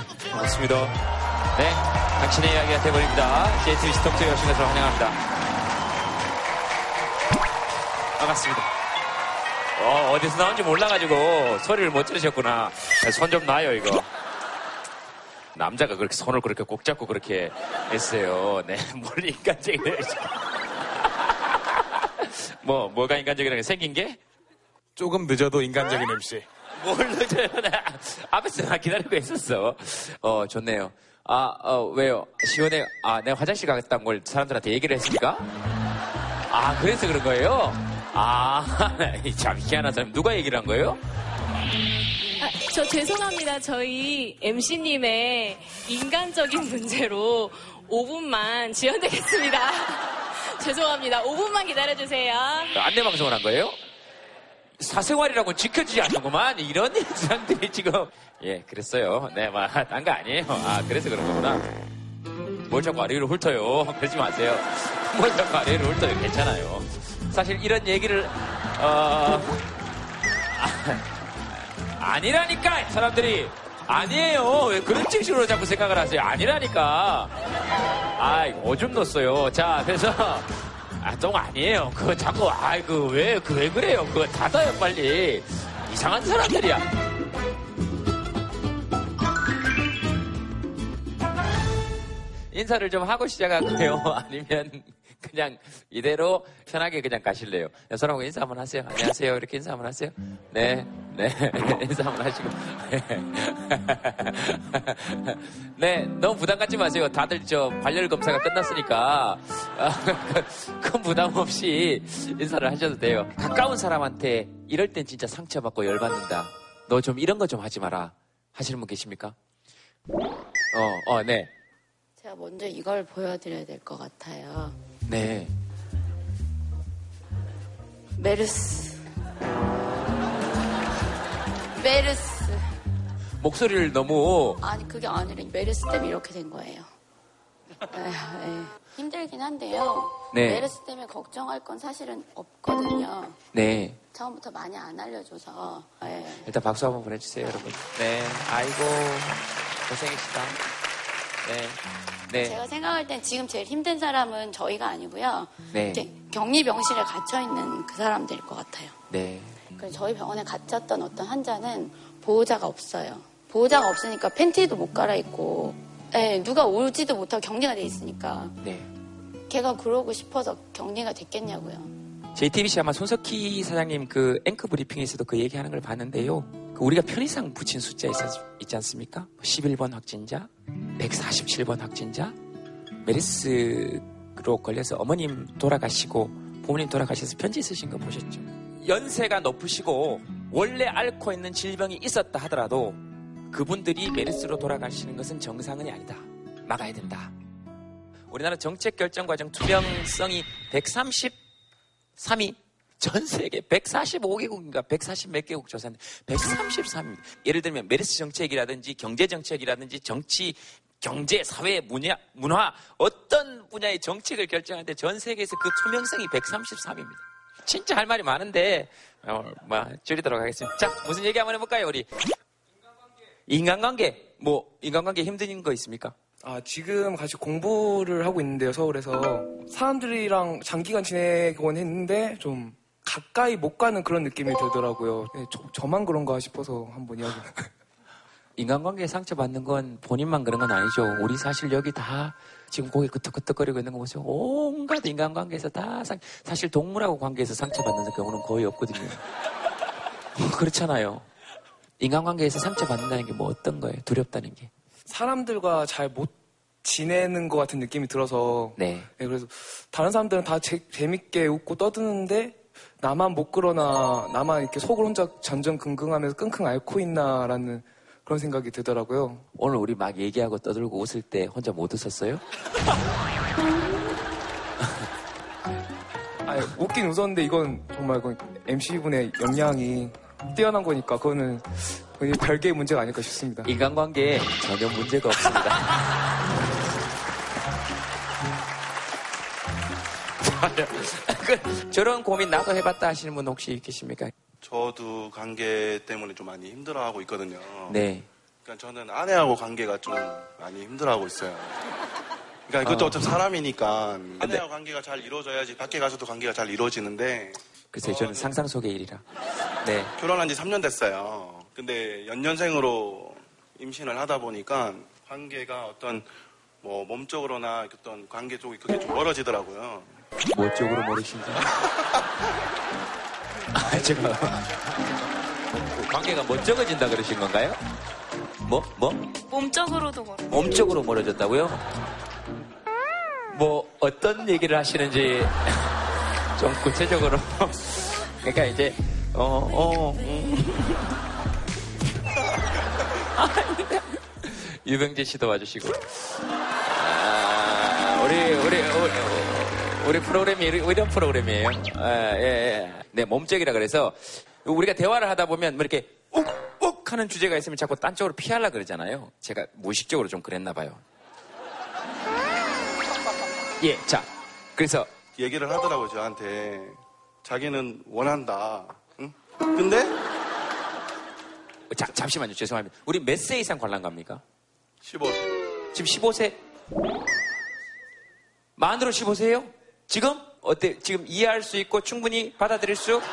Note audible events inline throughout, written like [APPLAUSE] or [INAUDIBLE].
반갑습니다. 네, 당신의 이야기가 돼버립니다. JTBC 톡톡 여신 것을 환영합니다. 반갑습니다. 어, 어디서 나온지 몰라가지고 소리를 못 들으셨구나. 손 좀 놔요, 이거. 남자가 그렇게 손을 그렇게 꼭 잡고 그렇게 했어요. 네, 뭘 인간적이네. [LAUGHS] 뭐, 뭐가 인간적이라는 게 생긴 게? 조금 늦어도 인간적인 MC. 뭘? 나 앞에서 나 기다리고 있었어. 어, 좋네요. 아, 어, 왜요? 시원해요. 아, 내가 화장실 가겠다는 걸 사람들한테 얘기를 했습니까? 아, 그래서 그런 거예요? 아, [LAUGHS] 참 희한한 사람. 누가 얘기를 한 거예요? 아, 저 죄송합니다. 저희 MC님의 인간적인 문제로 5분만 지연되겠습니다. [LAUGHS] 죄송합니다. 5분만 기다려주세요. 안내 방송을 한 거예요? 사생활이라고 지켜주지 않는구만. 이런 [LAUGHS] 사람들이 지금. 예, 그랬어요. 네, 막, 딴 거 아니에요. 아, 그래서 그런 거구나. 뭘 자꾸 아래로 훑어요. [LAUGHS] 그러지 마세요. [LAUGHS] 뭘 자꾸 아래로 훑어요. 괜찮아요. 사실 이런 얘기를, 어, 아, 아니라니까! 사람들이. 아니에요. 왜 그런 식으로 자꾸 생각을 하세요? 아니라니까. 아, 오줌 넣었어요. 자, 그래서. 아, 똥 아니에요. 그거 자꾸, 아이, 그, 왜, 그, 왜 그래요? 그거 닫아요, 빨리. 이상한 사람들이야. 인사를 좀 하고 시작할까요? [LAUGHS] 아니면 그냥 이대로 편하게 그냥 가실래요? 서로하고 인사 한번 하세요. 안녕하세요. 이렇게 인사 한번 하세요. 네, 네. [LAUGHS] 인사 한번 하시고. [LAUGHS] 네, 너무 부담 갖지 마세요. 다들 저 발열 검사가 끝났으니까 [LAUGHS] 큰 부담 없이 인사를 하셔도 돼요. 가까운 사람한테 이럴 땐 진짜 상처받고 열받는다. 너 좀 이런 거 좀 하지 마라. 하시는 분 계십니까? 어, 어, 네. 제가 먼저 이걸 보여드려야 될 것 같아요. 네. 메르스. 메르스. 목소리를 너무 아니, 그게 아니라 메르스 때문에 이렇게 된 거예요. 에, 에. 힘들긴 한데요. 네. 메르스 때문에 걱정할 건 사실은 없거든요. 네. 처음부터 많이 안 알려줘서. 예. 일단 박수 한번 보내주세요, 여러분. 네. 아이고, 고생했다. 네. 네. 제가 생각할 땐 지금 제일 힘든 사람은 저희가 아니고요. 네. 격리병실에 갇혀있는 그 사람들일 것 같아요. 네. 그래서 저희 병원에 갇혔던 어떤 환자는 보호자가 없어요. 보호자가 없으니까 팬티도 못 갈아입고, 예, 누가 오지도 못하고 격리가 돼 있으니까. 네. 걔가 그러고 싶어서 격리가 됐겠냐고요. JTBC 아마 손석희 사장님 그 앵커 브리핑에서도 그 얘기하는 걸 봤는데요. 그 우리가 편의상 붙인 숫자 있, 있지 않습니까? 11번 확진자, 147번 확진자, 메르스로 걸려서 어머님 돌아가시고 부모님 돌아가셔서 편지 쓰신 거 보셨죠? 연세가 높으시고 원래 앓고 있는 질병이 있었다 하더라도 그분들이 메르스로 돌아가시는 것은 정상은 아니다. 막아야 된다. 우리나라 정책 결정 과정 투명성이 133위 전 세계 145개국인가 140 몇 개국 조사인데 133입니다. 예를 들면 메르스 정책이라든지 경제 정책이라든지 정치 경제, 사회, 문화, 문화 어떤 분야의 정책을 결정하는데 전 세계에서 그 투명성이 133입니다. 진짜 할 말이 많은데 어, 뭐 줄이도록 하겠습니다. 자, 무슨 얘기 한번 해볼까요, 우리? 인간관계. 뭐 인간관계 힘든 거 있습니까? 아, 지금 같이 공부를 하고 있는데요, 서울에서. 사람들이랑 장기간 지내곤 했는데, 좀, 가까이 못 가는 그런 느낌이 들더라고요. 네, 저, 만 그런가 싶어서 한번 이야기. [LAUGHS] 인간관계에 상처받는 건 본인만 그런 건 아니죠. 우리 사실 여기 다 지금 고개 끄덕끄덕거리고 있는 거 보세요. 온갖 인간관계에서 다 상, 사실 동물하고 관계에서 상처받는 경우는 거의 없거든요. [LAUGHS] 그렇잖아요. 인간관계에서 상처받는다는 게 뭐 어떤 거예요? 두렵다는 게. 사람들과 잘 못 지내는 것 같은 느낌이 들어서. 네. 네, 그래서 다른 사람들은 다 재, 재밌게 웃고 떠드는데 나만 못 그러나 나만 이렇게 속을 혼자 전전긍긍하면서 끙끙 앓고 있나라는 그런 생각이 들더라고요. 오늘 우리 막 얘기하고 떠들고 웃을 때 혼자 못 웃었어요? [LAUGHS] 아 웃긴 웃었는데 이건 정말 MC분의 역량이 뛰어난 거니까 그거는 별개의 문제가 아닐까 싶습니다. 인간관계에 전혀 문제가 없습니다. [LAUGHS] [LAUGHS] 그, 저런 고민 나도 해봤다 하시는 분 혹시 계십니까? 저도 관계 때문에 좀 많이 힘들어하고 있거든요. 네. 그러니까 저는 아내하고 관계가 좀 많이 힘들어하고 있어요. 그러니까 그것도 어 차피 사람이니까 아내하고 관계가 잘 이루어져야지 밖에 가서도 관계가 잘 이루어지는데 글쎄요, 저는 상상 속의 일이라. 네. 결혼한 지 3년 됐어요. 근데 연년생으로 임신을 하다 보니까 관계가 어떤 뭐 몸적으로나 어떤 관계 쪽이 그게 좀 멀어지더라고요. 뭐 쪽으로 모르신지. [LAUGHS] 아, 제가. 관계가 멋쩍어진다 그러신 건가요? 뭐, 뭐? 몸적으로도 멀어. 몸쪽으로 멀어졌다고요? 뭐 어떤 얘기를 하시는지 [LAUGHS] 좀 구체적으로 [LAUGHS] 그러니까 이제 어 어. 음. 유병재 씨도 와주시고 아, 우리 우리 우리, 우리 프로그램이 이런- 프로그램이에요. 아, 예, 예. 네 몸적이라 그래서 우리가 대화를 하다 보면 뭐 이렇게 욱욱 하는 주제가 있으면 자꾸 딴 쪽으로 피하려 그러잖아요. 제가 무의식적으로 좀 그랬나 봐요. 예, 자, 그래서 얘기를 하더라고요, 저한테. 자기는 원한다. 응? 근데 자, 잠시만요, 죄송합니다. 우리 몇 세 이상 관람갑니까? 15세. 지금 15세? 만으로 15세예요? 지금 어때? 지금 이해할 수 있고 충분히 받아들일 수? [LAUGHS]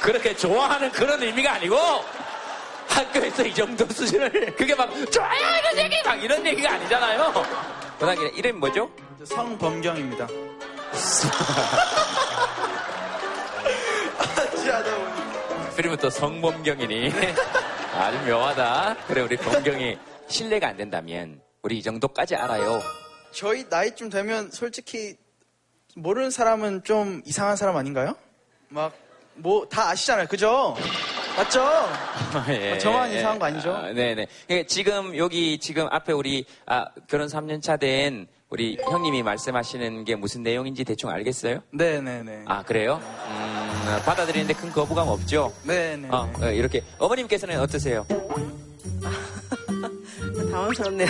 그렇게 좋아하는 그런 의미가 아니고 학교에서 이 정도 수준을 그게 막 좋아요 이런 얘기 막 이런 얘기가 아니잖아요. 그다음에 이름이 뭐죠? 성범경입니다. [LAUGHS] 그러면 또 성범경이니 아주 묘하다. 그래 우리 범경이 신뢰가 안 된다면 우리 이 정도까지 알아요. 저희 나이쯤 되면 솔직히 모르는 사람은 좀 이상한 사람 아닌가요? 막 뭐 다 아시잖아요, 그죠? 맞죠? [LAUGHS] 예, 저만 예. 이상한 거 아니죠? 아, 네네. 예, 지금 여기 지금 앞에 우리 아, 결혼 3년 차 된 우리 형님이 말씀하시는 게 무슨 내용인지 대충 알겠어요? 네네네. 아 그래요? 음, 받아들이는데 큰 거부감 없죠? 네네. 어, 어, 이렇게 어머님께서는 어떠세요? [LAUGHS] 당황스럽네요.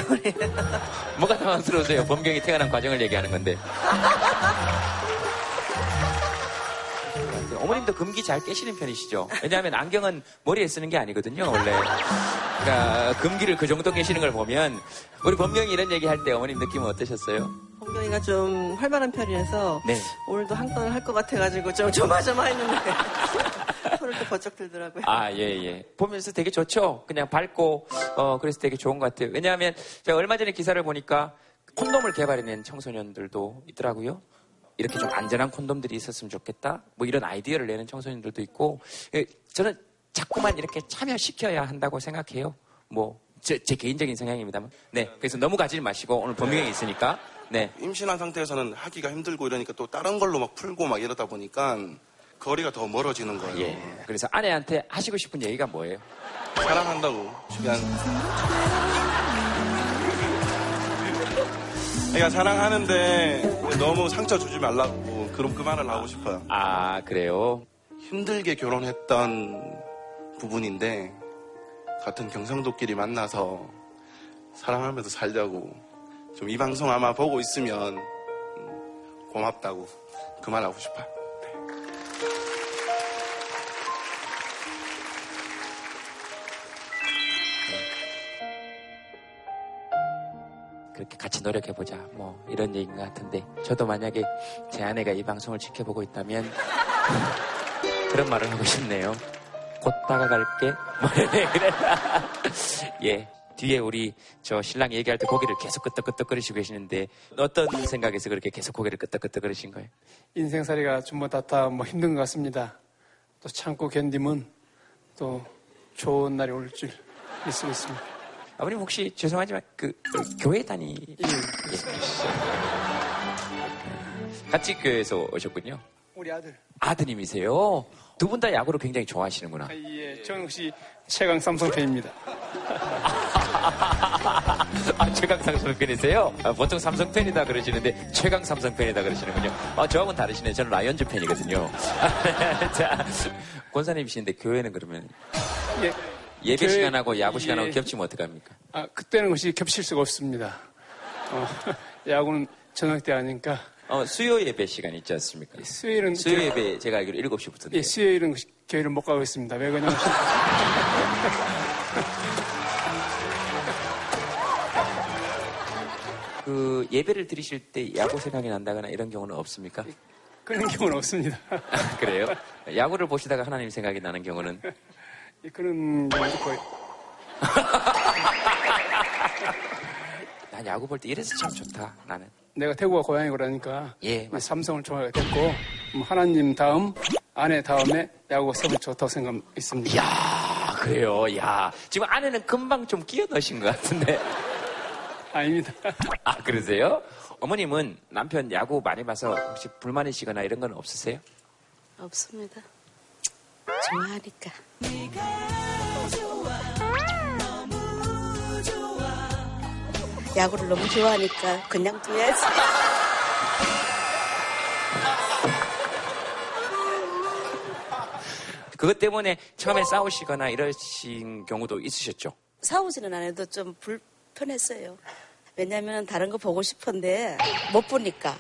[LAUGHS] 뭐가 당황스러우세요? 범경이 태어난 과정을 얘기하는 건데. 어머님도 금기 잘 깨시는 편이시죠? 왜냐하면 안경은 머리에 쓰는 게 아니거든요, 원래. 그러니까 금기를 그 정도 깨시는 걸 보면 우리 범경이 이런 얘기 할 때 어머님 느낌은 어떠셨어요? 홍경이가 좀 활발한 편이라서 네. 오늘도 한 건을 할 것 같아가지고 좀 조마조마했는데 손을 또 번쩍 들더라고요. 아, 예, 예. 보면서 되게 좋죠? 그냥 밝고, 어, 그래서 되게 좋은 것 같아요. 왜냐하면 제가 얼마 전에 기사를 보니까 콘돔을 개발해낸 청소년들도 있더라고요. 이렇게 좀 안전한 콘돔들이 있었으면 좋겠다. 뭐 이런 아이디어를 내는 청소년들도 있고, 예, 저는 자꾸만 이렇게 참여시켜야 한다고 생각해요. 뭐, 제, 제 개인적인 성향입니다만. 네. 그래서 너무 가지 마시고, 오늘 범경이 있으니까. 네. 임신한 상태에서는 하기가 힘들고 이러니까 또 다른 걸로 막 풀고 막 이러다 보니까 거리가 더 멀어지는 거예요. 예. 그래서 아내한테 하시고 싶은 얘기가 뭐예요? 사랑한다고. 그냥. 그러니까 사랑하는데 너무 상처 주지 말라고 그럼 그 말을 하고 싶어요. 아, 그래요? 힘들게 결혼했던 부분인데 같은 경상도끼리 만나서 사랑하면서 살자고 좀 이 방송 아마 보고 있으면 음, 고맙다고 그 말 하고 싶어요. 그렇게 같이 노력해보자. 뭐, 이런 얘기인 것 같은데. 저도 만약에 제 아내가 이 방송을 지켜보고 있다면, [LAUGHS] 그런 말을 하고 싶네요. 곧 다가갈게. [LAUGHS] 뭐, 그래. [LAUGHS] 예. 뒤에 우리 저 신랑 얘기할 때 고개를 계속 끄덕끄덕거리시고 계시는데 어떤 생각에서 그렇게 계속 고개를 끄덕끄덕거리신 거예요? 인생살이가 전부 다다 뭐 힘든 것 같습니다. 또 참고 견디면 또 좋은 날이 올 줄 믿고 있습니다. 아버님 혹시 죄송하지만 그, 그 교회 다니 예, 그렇습니다. 같이 교회에서 오셨군요. 우리 아들. 아드님이세요. 두 분 다 야구를 굉장히 좋아하시는구나. 아, 예, 저는 혹시 최강 삼성 팬입니다. [LAUGHS] 아, 최강 삼성 팬이세요? 아, 보통 삼성 팬이다 그러시는데 최강 삼성 팬이다 그러시는군요. 아, 저하고는 다르시네요. 저는 라이언즈 팬이거든요. [LAUGHS] 자, 권사님이신데 교회는 그러면 예, 예배 교회- 시간하고 야구 시간하고 예. 겹치면 어떡합니까? 아, 그때는 혹시 겹칠 수가 없습니다. 어, [LAUGHS] 야구는 저녁 때 하니까 어, 수요 예배 시간 있지 않습니까? 수요일은 수요 예배 제가 알기로 7시부터인데. 예, 수요일은 교회를 못 가고 있습니다. 왜 그러냐면 [LAUGHS] 그 예배를 드리실 때 야구 생각이 난다거나 이런 경우는 없습니까? 그런 경우는 없습니다. [LAUGHS] 그래요? 야구를 보시다가 하나님 생각이 나는 경우는 예, 그런 경우도 거의 [LAUGHS] 난 야구 볼 때 이래서 참 좋다. 나는. 내가 태국가 고향이고 그러니까 예. 삼성을 좋아하게 됐고 뭐 하나님 다음 아내 다음에 야구가 세번 좋다고 생각했습니다. 야 그래요. 야 지금 아내는 금방 좀 끼어 넣으신 것 같은데. [LAUGHS] 아닙니다. 아 그러세요? 어머님은 남편 야구 많이 봐서 혹시 불만이시거나 이런 건 없으세요? 없습니다. 좋아하니까. 야구를 너무 좋아하니까 그냥 둬야지. 그것 때문에 처음에 싸우시거나 이러신 경우도 있으셨죠? 싸우지는 않아도 좀 불편했어요. 왜냐면 다른 거 보고 싶은데 못 보니까.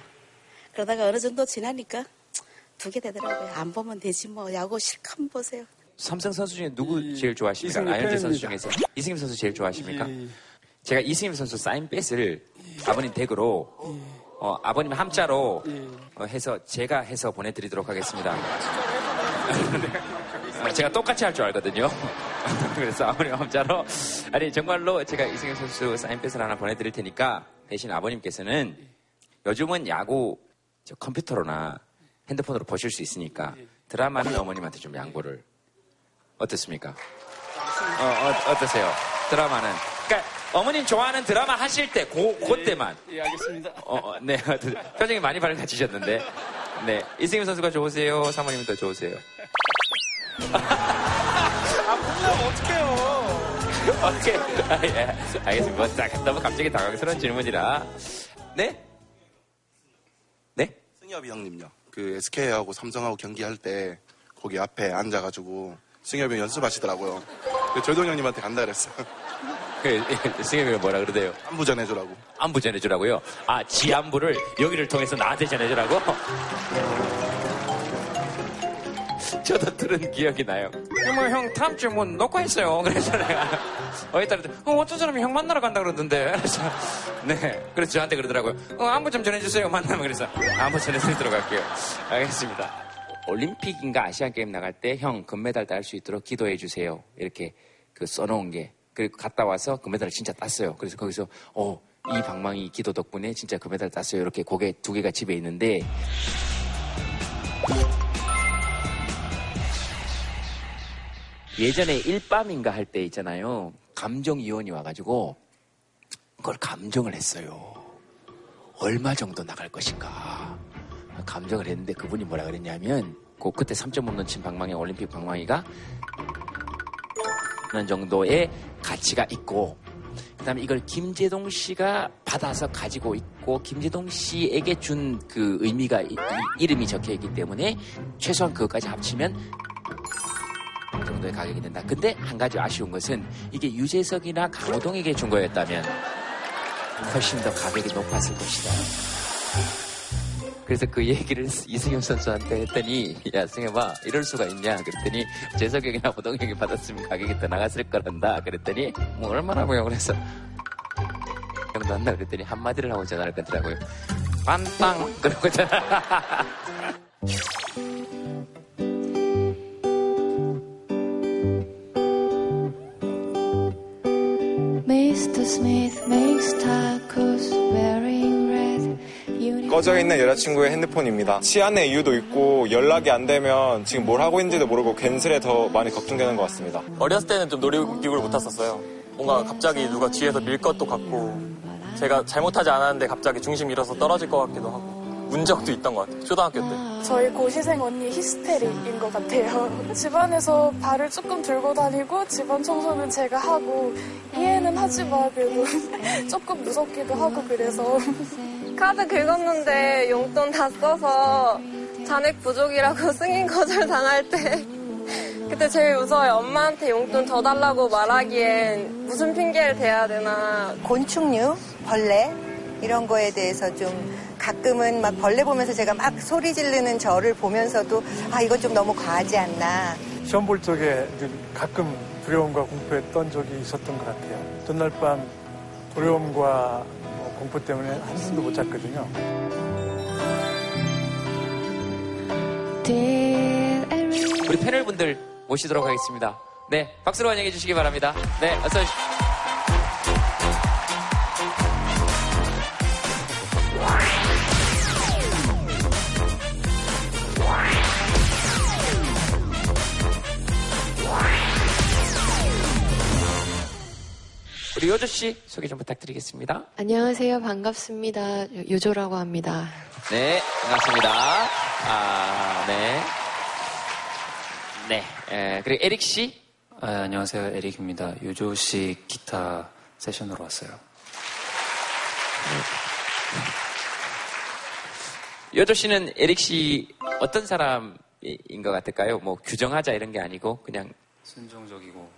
그러다가 어느 정도 지나니까 두게 되더라고요. 안 보면 되지 뭐 야구 실컷 보세요. 삼성 선수 중에 누구 제일 좋아하십니까? 아현재 선수. 중에서 이승엽 선수 제일 좋아하십니까? 예, 예. 제가 이승엽 선수 사인 뺏을 아버님 댁으로 어, 아버님 함자로 어, 해서 제가 해서 보내드리도록 하겠습니다. [LAUGHS] 어, 제가 똑같이 할 줄 알거든요. [LAUGHS] 그래서 아버님 함자로 아니 정말로 제가 이승엽 선수 사인 뺏을 하나 보내드릴 테니까 대신 아버님께서는 요즘은 야구 저 컴퓨터로나 핸드폰으로 보실 수 있으니까 드라마는 어머님한테 좀 양보를 어떻습니까? 어, 어, 어떠세요? 드라마는. 그러니까 어머님 좋아하는 드라마 하실 때, 고, 그때만. 예, 알겠습니다. 어, 어, 네. 표정이 많이 밝아지셨는데. 네. 이승임 선수가 좋으세요? 사모님은 더 좋으세요? 오케이. 아, 예. 알겠습니다. 뭐, 딱, 너무 갑자기 당황스러운 질문이라. 네? 네? 승엽이 형님요. 그 SK하고 삼성하고 경기할 때 거기 앞에 앉아가지고 승엽이 형 연습하시더라고요. 그 조동 형님한테 간다 그랬어요. 그, 승임이가 뭐라 그러대요? 안부 전해주라고. 안부 전해주라고요? 아, 지 안부를 여기를 통해서 나한테 전해주라고? [LAUGHS] 저도 들은 기억이 나요. 뭐, 형, 다음 주에 뭐, 녹화했어요. [LAUGHS] 그래서 내가, 어이 따라, 어, 어떤 사람이 형 만나러 간다 그러던데. [LAUGHS] 그래서, 네. 그래서 저한테 그러더라고요. 어, 안부 좀 전해주세요. 만나면. 그래서, 안부 전해드리도록 할게요. 알겠습니다. 올림픽인가 아시안게임 나갈 때, 형, 금메달 딸 수 있도록 기도해주세요. 이렇게 그 써놓은 게. 그리고 갔다 와서 금메달을 진짜 땄어요. 그래서 거기서, 어, 이 방망이 기도 덕분에 진짜 금메달 땄어요. 이렇게 고개 두 개가 집에 있는데, 예전에 일밤인가 할 때 있잖아요. 감정위원이 와가지고 그걸 감정을 했어요. 얼마 정도 나갈 것인가. 감정을 했는데 그분이 뭐라 그랬냐면 그 그때 3점 못 넣친 방망이 올림픽 방망이가 하는 정도의 가치가 있고 그다음에 이걸 김재동 씨가 받아서 가지고 있고 김재동 씨에게 준 그 의미가 이- 이- 이름이 적혀 있기 때문에 최소한 그것까지 합치면 그 정도의 가격이 된다. 근데 한 가지 아쉬운 것은 이게 유재석이나 강호동에게 준 거였다면 훨씬 더 가격이 높았을 것이다. 그래서 그 얘기를 [LAUGHS] 이승엽 선수한테 했더니 야 승엽아 이럴 수가 있냐? 그랬더니 재석형이나 호동형이 받았으면 가격이 더 나갔을 거란다. 그랬더니 뭐 얼마나고요? 그래서 정도 한다. 그랬더니 한마디를 하고 전화를 끊더라고요 반땅 그러고 전화 [LAUGHS] 꺼져 있는 여자친구의 핸드폰입니다. 치안의 이유도 있고 연락이 안 되면 지금 뭘 하고 있는지도 모르고 괜스레 더 많이 걱정되는 것 같습니다. 어렸을 때는 좀 놀이기구를 못 탔었어요. 뭔가 갑자기 누가 뒤에서 밀 것도 같고 제가 잘못하지 않았는데 갑자기 중심 잃어서 떨어질 것 같기도 하고 운 적도 있던 것 같아요. 초등학교 때. 저희 고시생 언니 히스테릭인 것 같아요. [LAUGHS] 집안에서 발을 조금 들고 다니고 집안 청소는 제가 하고 이해는 하지만 그래도 [LAUGHS] 조금 무섭기도 하고 그래서 [LAUGHS] 카드 긁었는데 용돈 다 써서 잔액 부족이라고 승인 거절 당할 때 그때 제일 무서워요. 엄마한테 용돈 더 달라고 말하기엔 무슨 핑계를 대야 되나. 곤충류, 벌레 이런 거에 대해서 좀 가끔은 막 벌레 보면서 제가 막 소리 지르는 저를 보면서도 아 이건 좀 너무 과하지 않나. 시험 볼 적에 늘 가끔 두려움과 공포했던 적이 있었던 것 같아요. 전날 밤 두려움과 뭐 공포 때문에 한숨도 못 잤거든요. 우리 패널 분들 모시도록 하겠습니다. 네, 박수로 환영해 주시기 바랍니다. 네, 어서 오십시오. 우리 요조 씨 소개 좀 부탁드리겠습니다. 안녕하세요. 반갑습니다. 요- 요조라고 합니다. 네, 반갑습니다. 아, 네. 네, 에, 그리고 에릭 씨. 아, 안녕하세요. 에릭입니다. 요조 씨 기타 세션으로 왔어요. 요조 씨는 에릭 씨 어떤 사람인 것 같을까요? 뭐 규정하자 이런 게 아니고 그냥 순종적이고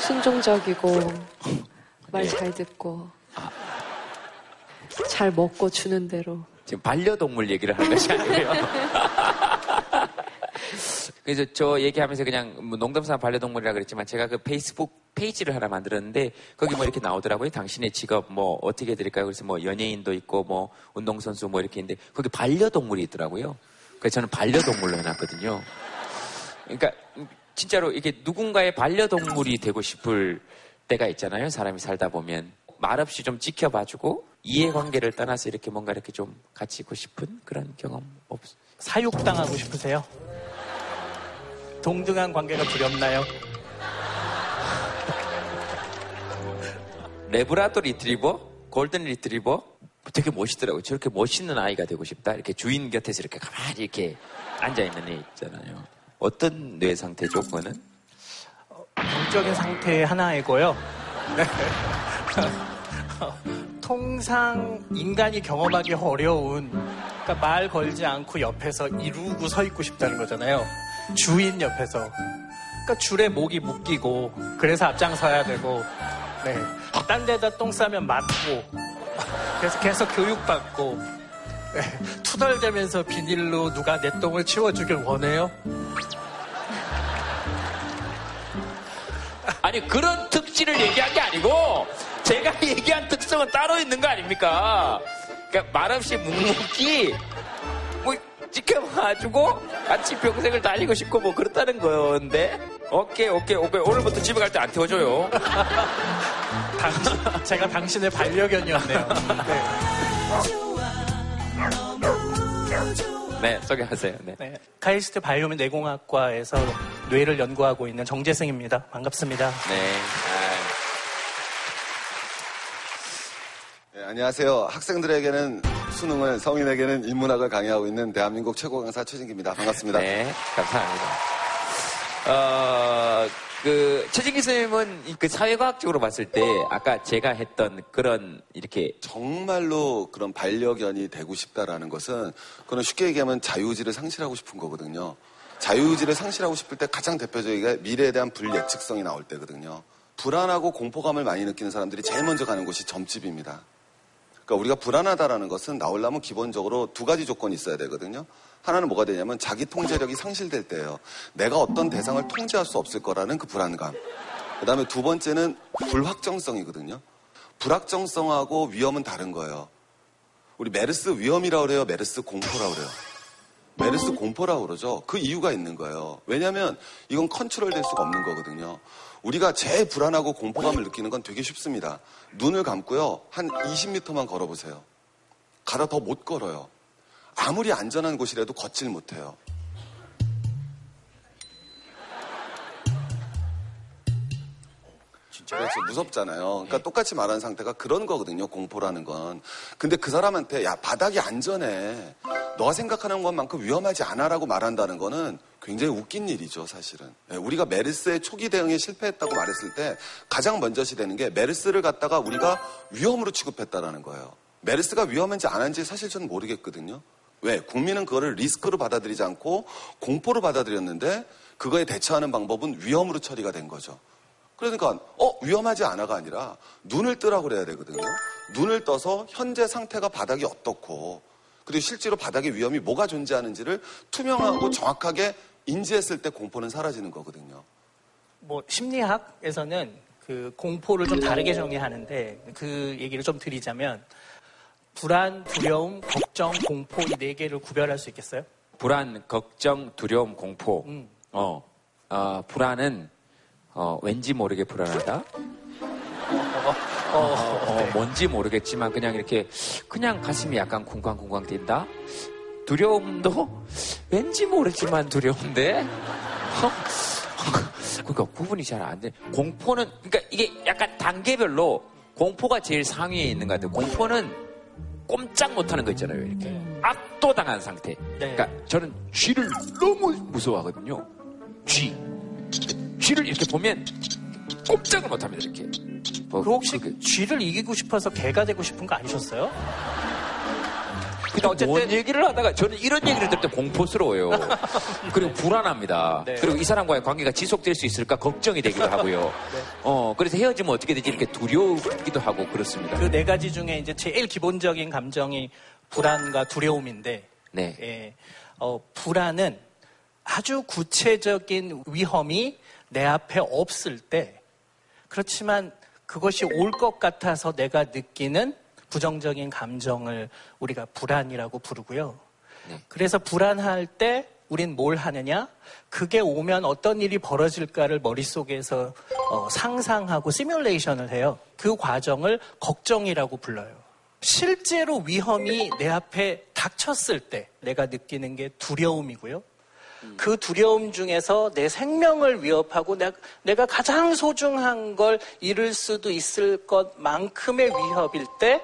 순종적이고 [LAUGHS] 말 예. 잘 듣고 잘 먹고 주는 대로 지금 반려동물 얘기를 하는 것이 아니고요. [LAUGHS] 그래서 저 얘기하면서 그냥 뭐 농담삼아 반려동물이라 그랬지만 제가 그 페이스북 페이지를 하나 만들었는데 거기 뭐 이렇게 나오더라고요. 당신의 직업 뭐 어떻게 해드릴까요? 그래서 뭐 연예인도 있고 뭐 운동선수 뭐 이렇게 있는데 거기 반려동물이 있더라고요. 그래서 저는 반려동물로 해놨거든요. 그러니까 진짜로 이게 누군가의 반려동물이 되고 싶을 때가 있잖아요. 사람이 살다 보면 말없이 좀 지켜봐주고 이해관계를 떠나서 이렇게 뭔가 이렇게 좀 같이 있고 싶은 그런 경험 없. 사육당하고 싶으세요? 동등한 관계가 두렵나요? [LAUGHS] 레브라도 리트리버, 골든 리트리버 되게 멋있더라고요. 저렇게 멋있는 아이가 되고 싶다. 이렇게 주인 곁에서 이렇게 가만히 이렇게 앉아 있는 애 있잖아요. 어떤 뇌 상태죠, 그거 는? 영적인 상태의 하나이고요. 네. [LAUGHS] 통상 인간이 경험하기 어려운 그러니까 말 걸지 않고 옆에서 이루고 서 있고 싶다는 거잖아요. 주인 옆에서. 그러니까 줄에 목이 묶이고 그래서 앞장서야 되고 네. 딴 데다 똥 싸면 맞고 그래서 계속 교육받고 네. 투덜대면서 비닐로 누가 내 똥을 치워주길 원해요? 아니 그런 특질을 얘기한 게 아니고 제가 [LAUGHS] 얘기한 특성은 따로 있는 거 아닙니까? 그러니까 말없이 묵묵히 뭐 지켜봐주고 같이 평생을 달리고 싶고 뭐 그렇다는 건데 오케이 오케이 오케이 오늘부터 집에 갈 때 안 태워줘요. [LAUGHS] 당신, 제가 당신의 반려견이었네요. [LAUGHS] 네 소개하세요. 네. 네, 카이스트 바이오민 내공학과에서 뇌를 연구하고 있는 정재승입니다. 반갑습니다. 네. 네, 안녕하세요. 학생들에게는 수능을, 성인에게는 인문학을 강의하고 있는 대한민국 최고 강사 최진기입니다. 반갑습니다. 네, 감사합니다. 어, 그, 최진기 선생님은 그 사회과학적으로 봤을 때 아까 제가 했던 그런 이렇게 정말로 그런 반려견이 되고 싶다라는 것은 그건 쉽게 얘기하면 자유의지를 상실하고 싶은 거거든요. 자유의지를 상실하고 싶을 때 가장 대표적인 게 미래에 대한 불예측성이 나올 때거든요. 불안하고 공포감을 많이 느끼는 사람들이 제일 먼저 가는 곳이 점집입니다. 그러니까 우리가 불안하다라는 것은 나오려면 기본적으로 두 가지 조건이 있어야 되거든요. 하나는 뭐가 되냐면 자기 통제력이 상실될 때예요. 내가 어떤 대상을 통제할 수 없을 거라는 그 불안감. 그 다음에 두 번째는 불확정성이거든요. 불확정성하고 위험은 다른 거예요. 우리 메르스 위험이라고 그래요. 메르스 공포라고 그래요. 메르스 공포라고 그러죠. 그 이유가 있는 거예요. 왜냐하면 이건 컨트롤 될 수가 없는 거거든요. 우리가 제일 불안하고 공포감을 느끼는 건 되게 쉽습니다. 눈을 감고요. 한 20m만 걸어보세요. 가다 더 못 걸어요. 아무리 안전한 곳이라도 걷질 못해요. 그렇죠. 무섭잖아요. 그러니까 똑같이 말하는 상태가 그런 거거든요. 공포라는 건. 근데 그 사람한테 야 바닥이 안전해. 너가 생각하는 것만큼 위험하지 않아라고 말한다는 거는 굉장히 웃긴 일이죠, 사실은. 예, 우리가 메르스의 초기 대응에 실패했다고 말했을 때 가장 먼저 시되는 게 메르스를 갖다가 우리가 위험으로 취급했다라는 거예요. 메르스가 위험한지 안 한지 사실 저는 모르겠거든요. 왜? 국민은 그거를 리스크로 받아들이지 않고 공포로 받아들였는데 그거에 대처하는 방법은 위험으로 처리가 된 거죠. 그러니까 어 위험하지 않아가 아니라 눈을 뜨라고 그래야 되거든요. 눈을 떠서 현재 상태가 바닥이 어떻고 그리고 실제로 바닥에 위험이 뭐가 존재하는지를 투명하고 정확하게 인지했을 때 공포는 사라지는 거거든요. 뭐 심리학에서는 그 공포를 좀 다르게 정의하는데 그 얘기를 좀 드리자면 불안, 두려움, 걱정, 공포 이 네 개를 구별할 수 있겠어요? 불안, 걱정, 두려움, 공포. 음. 어, 아, 불안은 어, 왠지 모르게 불안하다. 어, 어, 뭔지 모르겠지만 그냥 이렇게 그냥 가슴이 약간 쿵쾅쿵쾅 뛴다. 두려움도 왠지 모르지만 두려운데. 어? 그러니까 구분이 잘 안 돼. 공포는 그러니까 이게 약간 단계별로 공포가 제일 상위에 있는 것 같아요. 공포는 꼼짝 못하는 거 있잖아요. 이렇게 압도당한 상태. 그러니까 저는 쥐를 너무 무서워하거든요. 쥐. 쥐를 이렇게 보면 꼼짝을 못합니다. 이렇게. 뭐, 그 혹시 쥐를 이기고 싶어서 개가 되고 싶은 거 아니셨어요? 근데 어쨌든 뭔 얘기를 하다가 저는 이런 얘기를 들을 때 공포스러워요. [LAUGHS] 그리고 불안합니다. 네. 그리고 이 사람과의 관계가 지속될 수 있을까 걱정이 되기도 하고요. [LAUGHS] 어, 그래서 헤어지면 어떻게 되지 이렇게 두려우기도 하고 그렇습니다. 그 네 가지 중에 이제 제일 기본적인 감정이 불안과 두려움인데, 네. 예, 어, 불안은 아주 구체적인 위험이 내 앞에 없을 때, 그렇지만 그것이 올 것 같아서 내가 느끼는 부정적인 감정을 우리가 불안이라고 부르고요. 그래서 불안할 때 우린 뭘 하느냐? 그게 오면 어떤 일이 벌어질까를 머릿속에서 어, 상상하고 시뮬레이션을 해요. 그 과정을 걱정이라고 불러요. 실제로 위험이 내 앞에 닥쳤을 때 내가 느끼는 게 두려움이고요. 그 두려움 중에서 내 생명을 위협하고 내가, 내가 가장 소중한 걸 잃을 수도 있을 것만큼의 위협일 때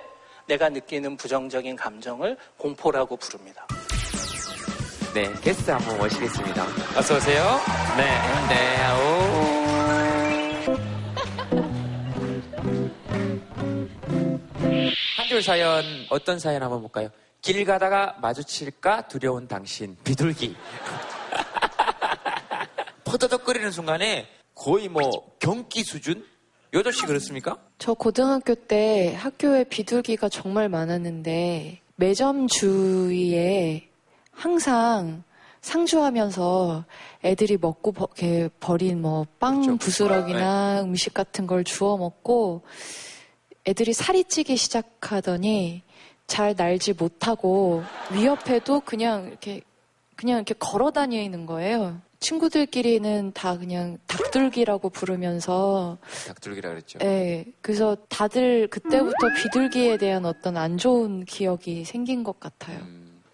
내가 느끼는 부정적인 감정을 공포라고 부릅니다. 네, 게스트 한번 모시겠습니다. 어서 오세요. 네, 네, [LAUGHS] 한줄 사연 어떤 사연 한번 볼까요? 길 가다가 마주칠까 두려운 당신 비둘기. [LAUGHS] 퍼더덕거리는 순간에 거의 뭐 경기 수준? 여덟 씨 그렇습니까? 저 고등학교 때 학교에 비둘기가 정말 많았는데 매점 주위에 항상 상주하면서 애들이 먹고 버, 이렇게 버린 뭐빵 부스러기나 음식 같은 걸 주워 먹고 애들이 살이 찌기 시작하더니 잘 날지 못하고 위협해도 그냥 이렇게 그냥 이렇게 걸어 다니는 거예요. 친구들끼리는 다 그냥 닭둘기라고 부르면서 닭둘기라 그랬죠. 네, 그래서 다들 그때부터 비둘기에 대한 어떤 안 좋은 기억이 생긴 것 같아요.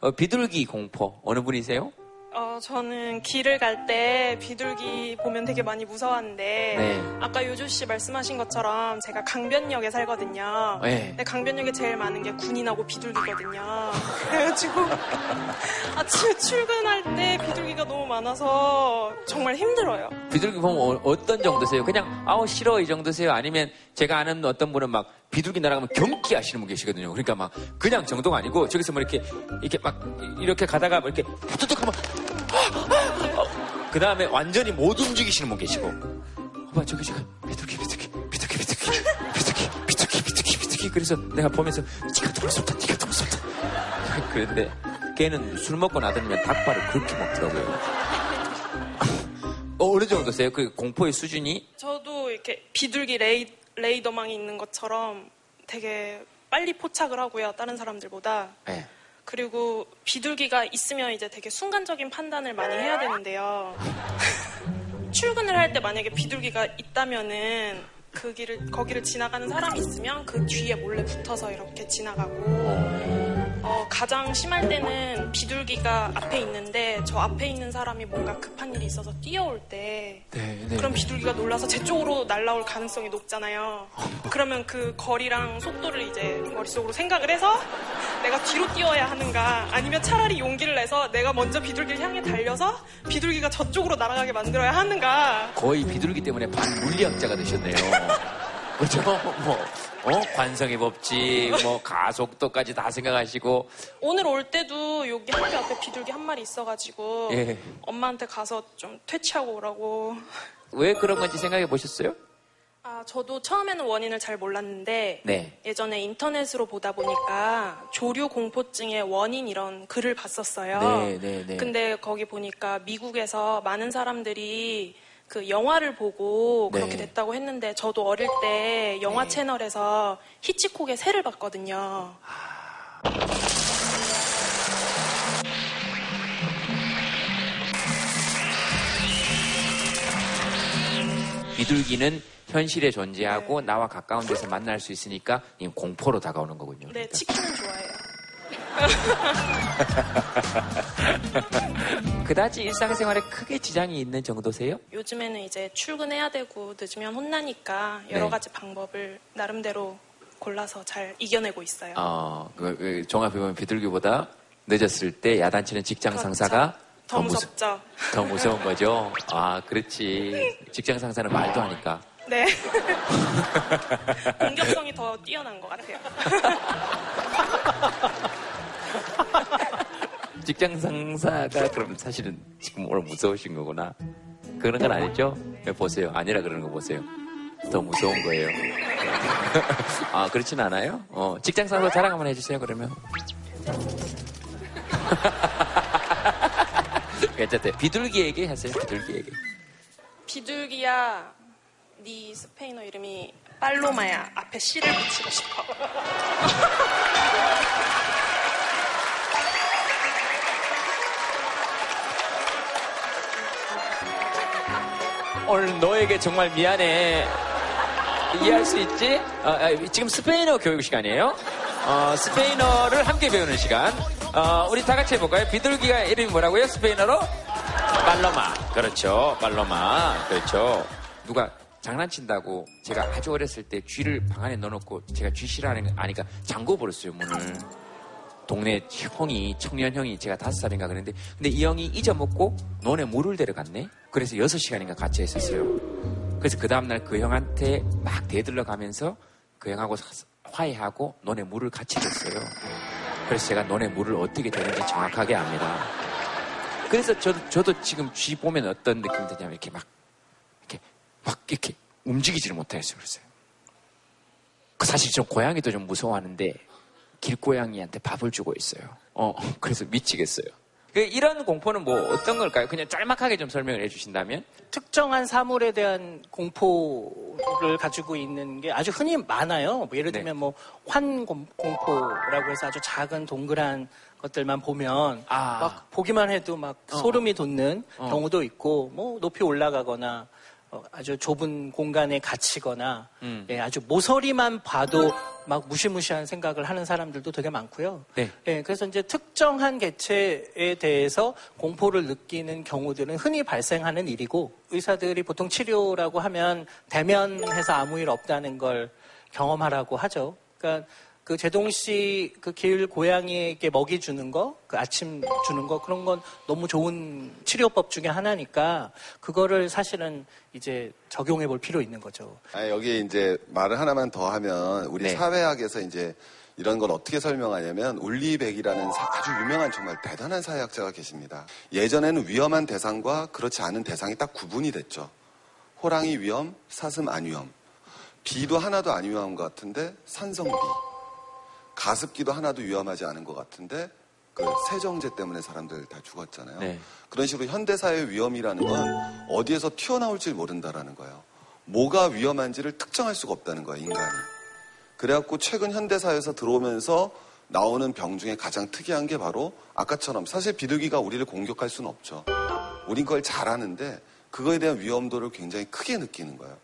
어, 비둘기 공포 어느 분이세요? 어, 저는 길을 갈 때 비둘기 보면 되게 많이 무서웠는데 네. 아까 요조 씨 말씀하신 것처럼 제가 강변역에 살거든요. 네. 근데 강변역에 제일 많은 게 군인하고 비둘기거든요. [LAUGHS] 그래가지고 [LAUGHS] 아침에 출근할 때 비둘기가 너무 많아서 정말 힘들어요. 비둘기 보면 어, 떤 정도세요? 그냥 아우 싫어 이 정도세요? 아니면 제가 아는 어떤 분은 막 비둘기 날아가면 경기 하시는 분 계시거든요. 그러니까 막 그냥 정도가 아니고 저기서 뭐 이렇게 이렇게 막 이렇게 가다가 뭐 이렇게 후두둑 하면 그 다음에 완전히 못 움직이시는 분 계시고 오빠 저기 저기 비둘기 비둘기 비둘기 비둘기 비둘기 비둘기 비둘기 비둘기 그래서 내가 보면서 니가 더 무섭다 니가 더 무섭다 그런데 걔는 술 먹고 나들면 닭발을 그렇게 먹더라고요. [LAUGHS] 어, 어느 정도세요? 그 공포의 수준이? 저도 이렇게 비둘기 레이, 레이더망이 있는 것처럼 되게 빨리 포착을 하고요. 다른 사람들보다. 네. 그리고 비둘기가 있으면 이제 되게 순간적인 판단을 많이 해야 되는데요. [LAUGHS] 출근을 할 때 만약에 비둘기가 있다면은 그 길을 거기를 지나가는 사람이 있으면 그 뒤에 몰래 붙어서 이렇게 지나가고 어, 가장 심할 때는 비둘기가 앞에 있는데 저 앞에 있는 사람이 뭔가 급한 일이 있어서 뛰어올 때 네, 그럼 비둘기가 놀라서 제 쪽으로 날아올 가능성이 높잖아요. 그러면 그 거리랑 속도를 이제 머릿속으로 생각을 해서 내가 뒤로 뛰어야 하는가 아니면 차라리 용기를 내서 내가 먼저 비둘기를 향해 달려서 비둘기가 저쪽으로 날아가게 만들어야 하는가 거의 비둘기 때문에 반물리학자가 되셨네요. [LAUGHS] 그렇죠? 뭐, 어? 관성의 법칙, 뭐, 가속도까지 다 생각하시고. 오늘 올 때도 여기 학교 앞에 비둘기 한 마리 있어가지고 예. 엄마한테 가서 좀 퇴치하고 오라고 왜 그런 건지 생각해 보셨어요? 아, 저도 처음에는 원인을 잘 몰랐는데 네. 예전에 인터넷으로 보다 보니까 조류 공포증의 원인 이런 글을 봤었어요. 네, 네, 네. 근데 거기 보니까 미국에서 많은 사람들이 그 영화를 보고 네. 그렇게 됐다고 했는데 저도 어릴 때 영화 네. 채널에서 히치콕의 새를 봤거든요. 비둘기는 현실에 존재하고 나와 가까운 데서 만날 수 있으니까 이 공포로 다가오는 거군요. 네, 치킨은 좋아해요. [LAUGHS] 그다지 일상생활에 크게 지장이 있는 정도세요? 요즘에는 이제 출근해야 되고 늦으면 혼나니까 여러 네. 가지 방법을 나름대로 골라서 잘 이겨내고 있어요. 어, 그, 그 종합해보면 비둘기보다 늦었을 때 야단치는 직장 그렇죠. 상사가 더 무서- 무섭죠. 더 [LAUGHS] 무서운 거죠. 아, 그렇지. 직장 상사는 말도 하니까. 네. [LAUGHS] 공격성이 더 뛰어난 것 같아요. 직장 상사가 그럼 사실은 지금 오늘 무서우신 거구나. 그런 건 아니죠? 네, 보세요. 아니라 그러는 거 보세요. 더 무서운 거예요. [LAUGHS] 아, 그렇진 않아요? 어, 직장 상사 자랑 한번 해주세요, 그러면. [LAUGHS] 괜찮대. 비둘기에게 하세요, 비둘기에게. 비둘기야, 네 스페인어 이름이 빨로마야. 앞에 씨를 붙이고 싶어. [LAUGHS] 오늘 너에게 정말 미안해. 이해할 수 있지? 어, 아, 지금 스페인어 교육 시간이에요. 어, 스페인어를 함께 배우는 시간. 어, 우리 다 같이 해볼까요? 비둘기가 이름이 뭐라고요? 스페인어로? 말로마. 그렇죠. 말로마. 그렇죠. 누가 장난친다고 제가 아주 어렸을 때 쥐를 방 안에 넣어놓고 제가 쥐 싫어하는 거 아니까 잠궈 버렸어요, 문을. 동네 형이, 청년 형이 제가 다섯 살인가 그랬는데, 근데 이 형이 잊어먹고 논에 물을 데려갔네? 그래서 여섯 시간인가 같이 했었어요. 그래서 그 다음날 그 형한테 막 대들러 가면서 그 형하고 사- 화해하고 논에 물을 같이 줬어요. 그래서 제가 논에 물을 어떻게 되는지 정확하게 압니다. 그래서 저도, 저도 지금 쥐 보면 어떤 느낌이 드냐면 이렇게 막, 이렇게, 막 이렇게 움직이지를 못하겠어요. 그랬어요. 그 사실 좀 고양이도 좀 무서워하는데 길고양이한테 밥을 주고 있어요. 어, 그래서 미치겠어요. 그 이런 공포는 뭐 어떤 걸까요? 그냥 짤막하게 좀 설명을 해주신다면? 특정한 사물에 대한 공포를 가지고 있는 게 아주 흔히 많아요. 뭐 예를 네. 들면 뭐 환공포라고 해서 아주 작은 동그란 것들만 보면 아. 막 보기만 해도 막 어. 소름이 돋는 어. 경우도 있고 뭐 높이 올라가거나 어, 아주 좁은 공간에 갇히거나 음. 예, 아주 모서리만 봐도 막 무시무시한 생각을 하는 사람들도 되게 많고요. 네. 예, 그래서 이제 특정한 개체에 대해서 공포를 느끼는 경우들은 흔히 발생하는 일이고 의사들이 보통 치료라고 하면 대면해서 아무 일 없다는 걸 경험하라고 하죠. 그러니까 그 제동 씨 그 길 고양이에게 먹이 주는 거, 그 아침 주는 거 그런 건 너무 좋은 치료법 중에 하나니까 그거를 사실은 이제 적용해 볼 필요 있는 거죠. 아니, 여기 이제 말을 하나만 더 하면 우리 네. 사회학에서 이제 이런 걸 어떻게 설명하냐면 울리백이라는 사- 아주 유명한 정말 대단한 사회학자가 계십니다. 예전에는 위험한 대상과 그렇지 않은 대상이 딱 구분이 됐죠. 호랑이 위험, 사슴 안 위험. 비도 하나도 안 위험한 것 같은데 산성비. 가습기도 하나도 위험하지 않은 것 같은데 그 세정제 때문에 사람들 다 죽었잖아요. 네. 그런 식으로 현대사회의 위험이라는 건 어디에서 튀어나올지 모른다라는 거예요. 뭐가 위험한지를 특정할 수가 없다는 거예요, 인간이. 그래갖고 최근 현대사회에서 들어오면서 나오는 병 중에 가장 특이한 게 바로 아까처럼 사실 비둘기가 우리를 공격할 수는 없죠. 우린 그걸 잘 아는데 그거에 대한 위험도를 굉장히 크게 느끼는 거예요.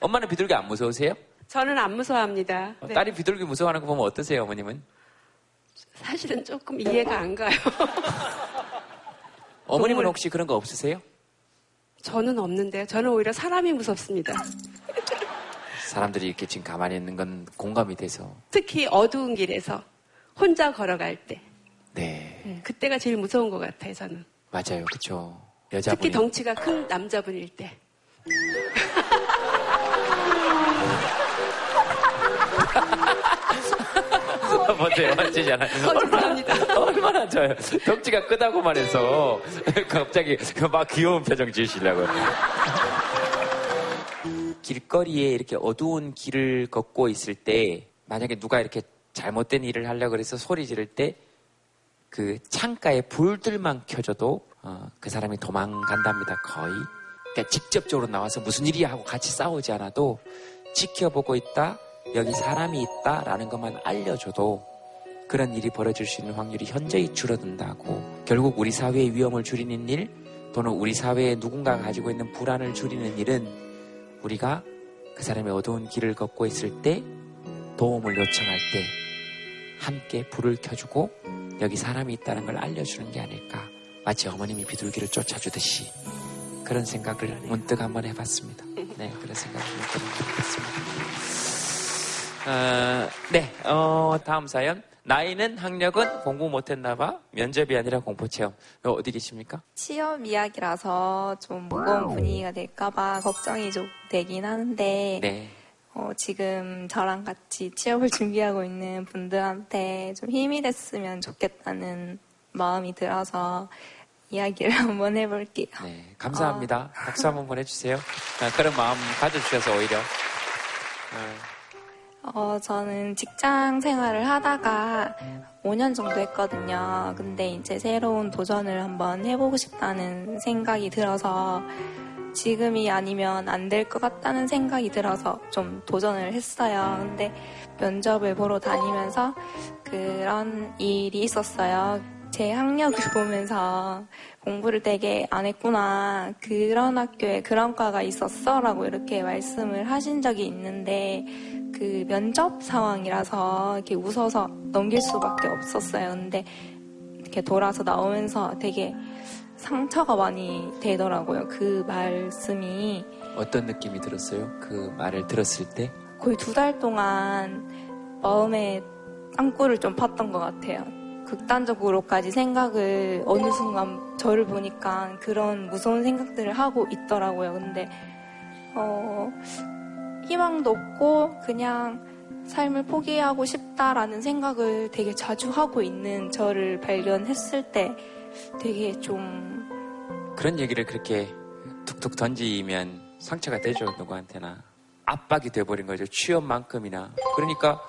엄마는 비둘기 안 무서우세요? 저는 안 무서워합니다. 어, 네. 딸이 비둘기 무서워하는 거 보면 어떠세요, 어머님은? 사실은 조금 이해가 안 가요. [LAUGHS] 어머님은 동물- 혹시 그런 거 없으세요? 저는 없는데요. 저는 오히려 사람이 무섭습니다. [LAUGHS] 사람들이 이렇게 지금 가만히 있는 건 공감이 돼서. 특히 어두운 길에서 혼자 걸어갈 때. 네, 음, 그때가 제일 무서운 것 같아요, 저는. 맞아요. 그쵸. 특히 여자분이. 덩치가 큰 남자분일 때. [LAUGHS] 보세요. 맞지잖아요. 어, 죄송합니다. 얼마나 좋아요. 덩치가 크다고만 해서 갑자기 막 귀여운 표정 지으시려고요. 길거리에 이렇게 어두운 길을 걷고 있을 때 만약에 누가 이렇게 잘못된 일을 하려고 그래서 소리 지를 때 그 창가에 불들만 켜져도 어, 그 사람이 도망간답니다. 거의. 그러니까 직접적으로 나와서 무슨 일이야 하고 같이 싸우지 않아도 지켜보고 있다. 여기 사람이 있다라는 것만 알려줘도 그런 일이 벌어질 수 있는 확률이 현저히 줄어든다고 결국 우리 사회의 위험을 줄이는 일 또는 우리 사회에 누군가가 가지고 있는 불안을 줄이는 일은 우리가 그 사람의 어두운 길을 걷고 있을 때 도움을 요청할 때 함께 불을 켜주고 여기 사람이 있다는 걸 알려주는 게 아닐까 마치 어머님이 비둘기를 쫓아주듯이 그런 생각을 문득 한번 해봤습니다. 네, 그런 생각을 문득 한번 해봤습니다. 어, 네, 어, 다음 사연. 나이는 학력은 공부 못했나봐 면접이 아니라 공포 체험. 어, 어디 계십니까? 시험 이야기라서 좀 무거운 분위기가 될까봐 걱정이 좀 되긴 하는데 네. 어, 지금 저랑 같이 취업을 [LAUGHS] 준비하고 있는 분들한테 좀 힘이 됐으면 좋겠다는 마음이 들어서 이야기를 [LAUGHS] 한번 해볼게요. 네, 감사합니다. 박수 한번 보내주세요. 아, 그런 마음 가져주셔서 오히려. 어, 어, 저는 직장 생활을 하다가 5년 정도 했거든요. 근데 이제 새로운 도전을 한번 해보고 싶다는 생각이 들어서 지금이 아니면 안 될 것 같다는 생각이 들어서 좀 도전을 했어요. 근데 면접을 보러 다니면서 그런 일이 있었어요. 제 학력을 [LAUGHS] 보면서 공부를 되게 안 했구나. 그런 학교에 그런 과가 있었어. 라고 이렇게 말씀을 하신 적이 있는데 그 면접 상황이라서 이렇게 웃어서 넘길 수밖에 없었어요. 근데 이렇게 돌아서 나오면서 되게 상처가 많이 되더라고요. 그 말씀이 어떤 느낌이 들었어요? 그 말을 들었을 때? 거의 두 달 동안 마음에 땅굴을 좀 팠던 것 같아요. 극단적으로까지 생각을 어느 순간 저를 보니까 그런 무서운 생각들을 하고 있더라고요. 근데 어, 희망도 없고 그냥 삶을 포기하고 싶다라는 생각을 되게 자주 하고 있는 저를 발견했을 때 되게 좀 그런 얘기를 그렇게 툭툭 던지면 상처가 되죠, 누구한테나. 압박이 돼버린 거죠. 취업만큼이나. 그러니까,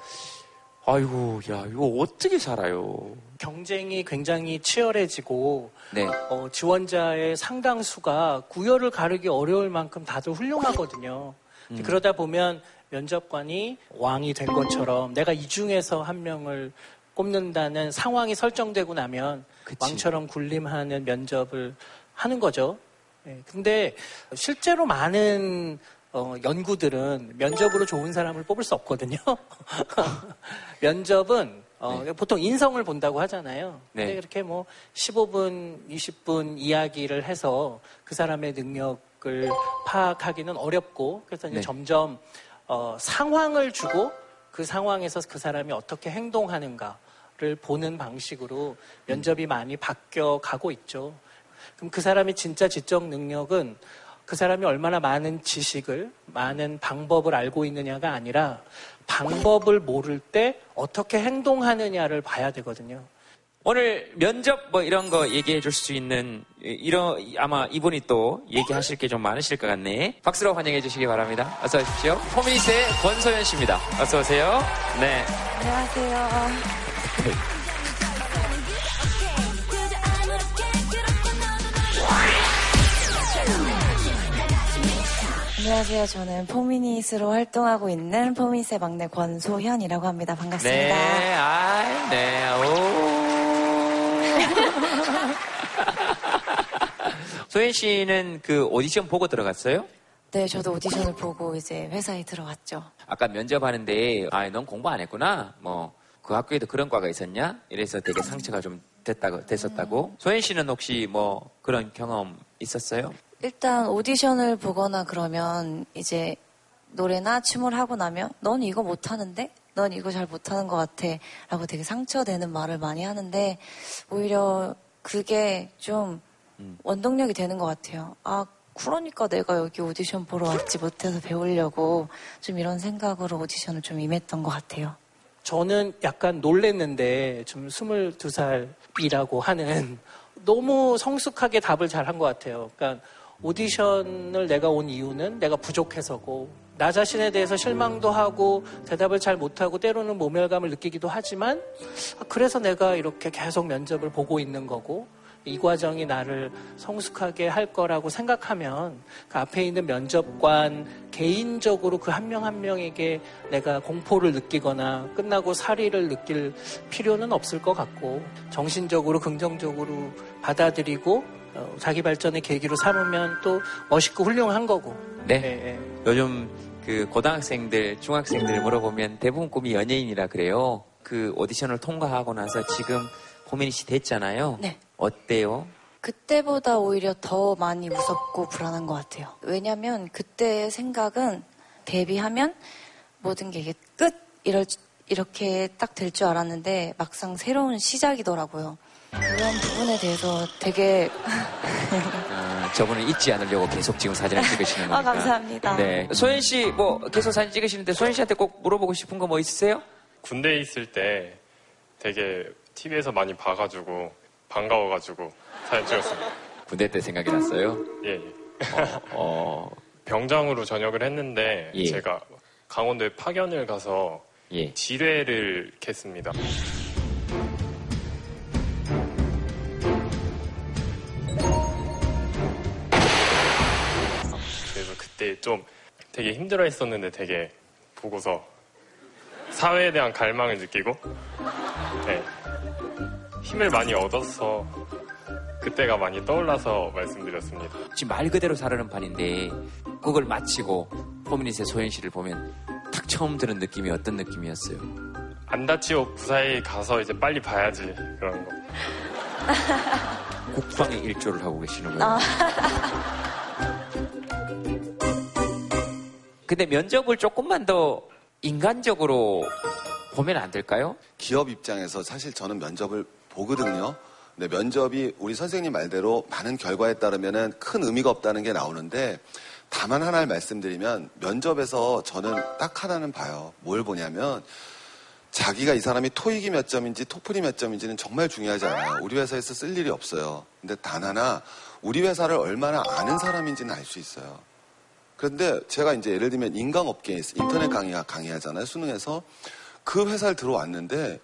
아이고, 야, 이거 어떻게 살아요? 경쟁이 굉장히 치열해지고 네. 어, 지원자의 상당수가 구열을 가르기 어려울 만큼 다들 훌륭하거든요. 음. 그러다 보면 면접관이 왕이 된 것처럼 내가 이 중에서 한 명을 꼽는다는 상황이 설정되고 나면 왕처럼 군림하는 면접을 하는 거죠. 예, 근데 실제로 많은 어, 연구들은 면접으로 좋은 사람을 뽑을 수 없거든요. [LAUGHS] 면접은 어, 보통 인성을 본다고 하잖아요. 네. 근데 그렇게 뭐 15분, 20분 이야기를 해서 그 사람의 능력을 파악하기는 어렵고 그래서 이제 네. 점점 어, 상황을 주고 그 상황에서 그 사람이 어떻게 행동하는가를 보는 방식으로 면접이 많이 바뀌어 가고 있죠. 그럼 그 사람이 진짜 지적 능력은 그 사람이 얼마나 많은 지식을, 많은 방법을 알고 있느냐가 아니라 방법을 모를 때 어떻게 행동하느냐를 봐야 되거든요. 오늘 면접 뭐 이런 거 얘기해 줄 수 있는 이- 이런 아마 이분이 또 얘기하실 게 좀 많으실 것 같네. 박수로 환영해 주시기 바랍니다. 어서 오십시오. 포미니스의 권소연 씨입니다. 어서 오세요. 네. 안녕하세요. 안녕하세요. 저는 포미닛으로 활동하고 있는 포미닛의 막내 권소현이라고 합니다. 반갑습니다. 네. 아, 네. 오. [LAUGHS] 소연 씨는 그 오디션 보고 들어갔어요? 네, 저도 오디션을 보고 이제 회사에 들어갔죠. 아까 면접하는데 아, 넌 공부 안 했구나. 뭐 그 학교에도 그런 과가 있었냐? 이래서 되게 상처가 좀 됐다고 됐었다고. 소연 씨는 혹시 뭐 그런 경험 있었어요? 일단 오디션을 보거나 그러면 이제 노래나 춤을 하고 나면 넌 이거 못하는데? 넌 이거 잘 못하는 것 같아. 라고 되게 상처되는 말을 많이 하는데 오히려 그게 좀 원동력이 되는 것 같아요. 아, 그러니까 내가 여기 오디션 보러 왔지 못해서 배우려고 좀 이런 생각으로 오디션을 좀 임했던 것 같아요. 저는 약간 놀랬는데 좀 22살이라고 하는 너무 성숙하게 답을 잘 한 것 같아요. 그러니까 오디션을 내가 온 이유는 내가 부족해서고 나 자신에 대해서 실망도 하고 대답을 잘 못하고 때로는 모멸감을 느끼기도 하지만 아, 그래서 내가 이렇게 계속 면접을 보고 있는 거고 이 과정이 나를 성숙하게 할 거라고 생각하면 그 앞에 있는 면접관 개인적으로 그 한 명한 명에게 내가 공포를 느끼거나 끝나고 사리를 느낄 필요는 없을 것 같고 정신적으로 긍정적으로 받아들이고 어, 자기 발전의 계기로 삼으면 또 멋있고 훌륭한 거고 네. 요즘 그 고등학생들, 중학생들 물어보면 대부분 꿈이 연예인이라 그래요. 그 오디션을 통과하고 나서 지금 고민이 씨 됐잖아요. 네. 어때요? 그때보다 오히려 더 많이 무섭고 불안한 것 같아요. 왜냐면 그때의 생각은 데뷔하면 모든 게 이게 끝! 이럴, 이렇게 딱 될 줄 알았는데 막상 새로운 시작이더라고요. 그런 부분에 대해서 되게 어, 저분은 잊지 않으려고 계속 지금 사진을 찍으시는 거니까. 아, 감사합니다. 네. 소연 씨, 뭐, 계속 사진 찍으시는데, 소연 씨한테 꼭 물어보고 싶은 거 뭐 있으세요? 군대에 있을 때 되게 TV에서 많이 봐가지고 반가워가지고 사진 찍었습니다. 군대 때 생각이 났어요? 예, 예. 어, 병장으로 전역을 했는데 예. 제가 강원도에 파견을 가서 예. 지뢰를 캤습니다. 좀 되게 힘들어 했었는데 되게 보고서 사회에 대한 갈망을 느끼고 네. 힘을 많이 얻어서 그때가 많이 떠올라서 말씀드렸습니다. 지금 말 그대로 사르는 판인데, 그걸 마치고, 포미닛의 소연 씨를 보면, 딱 처음 들은 느낌이 어떤 느낌이었어요? 안 다치고 부사에 가서 이제 빨리 봐야지 그런 거. [LAUGHS] 국방의 일조를 하고 계시는 거예요. [LAUGHS] 근데 면접을 조금만 더 인간적으로 보면 안 될까요? 기업 입장에서 사실 저는 면접을 보거든요. 근데 면접이 우리 선생님 말대로 많은 결과에 따르면 큰 의미가 없다는 게 나오는데 다만 하나를 말씀드리면 면접에서 저는 딱 하나는 봐요. 뭘 보냐면 자기가 이 사람이 토익이 몇 점인지 토플이 몇 점인지는 정말 중요하지 않아요. 우리 회사에서 쓸 일이 없어요. 근데 단 하나 우리 회사를 얼마나 아는 사람인지는 알 수 있어요. 그런데 제가 이제 예를 들면 인강업계에 있- 인터넷 강의 강의하잖아요. 수능에서 그 회사를 들어왔는데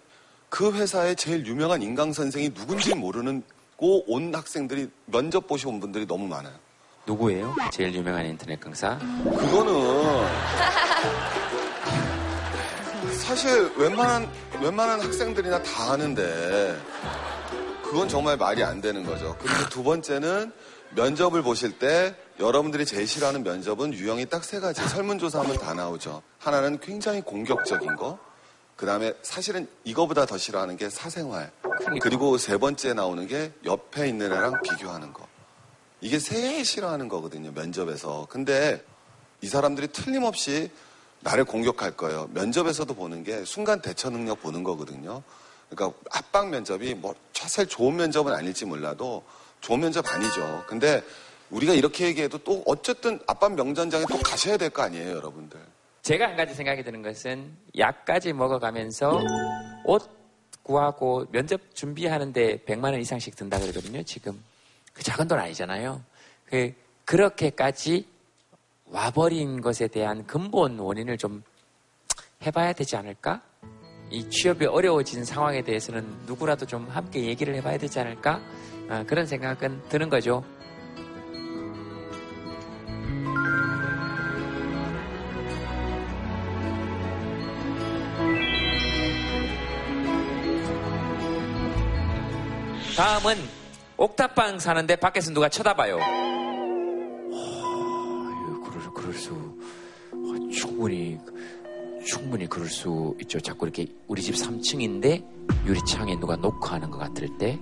그 회사의 제일 유명한 인강 선생이 누군지 모르는 고 온 학생들이 면접 보시고 온 분들이 너무 많아요. 누구예요? 제일 유명한 인터넷 강사? 그거는 사실 웬만한 웬만한 학생들이나 다 아는데 그건 정말 말이 안 되는 거죠. 그리고 두 번째는 면접을 보실 때 여러분들이 제일 싫어하는 면접은 유형이 딱 세 가지. 설문조사하면 다 나오죠. 하나는 굉장히 공격적인 거. 그 다음에 사실은 이거보다 더 싫어하는 게 사생활. 그리고 세 번째 나오는 게 옆에 있는 애랑 비교하는 거. 이게 제일 싫어하는 거거든요, 면접에서. 근데 이 사람들이 틀림없이 나를 공격할 거예요. 면접에서도 보는 게 순간 대처 능력 보는 거거든요. 그러니까 압박 면접이 뭐 사실 좋은 면접은 아닐지 몰라도 좋은 면접 아니죠. 근데 우리가 이렇게 얘기해도 또 어쨌든 압박 명전장에 또 가셔야 될 거 아니에요, 여러분들. 제가 한 가지 생각이 드는 것은 약까지 먹어가면서 옷 구하고 면접 준비하는데 100만 원 이상씩 든다 그러거든요, 지금. 그 작은 돈 아니잖아요. 그, 그렇게까지 와버린 것에 대한 근본 원인을 좀 해봐야 되지 않을까? 이 취업이 어려워진 상황에 대해서는 누구라도 좀 함께 얘기를 해봐야 되지 않을까? 아, 그런 생각은 드는 거죠. 다음은 옥탑방 사는데 밖에서 누가 쳐다봐요. 어, 그럴, 그럴 수 어, 충분히 충분히 그럴 수 있죠. 자꾸 이렇게 우리 집 3층인데 유리창에 누가 노크하는 것 같을 때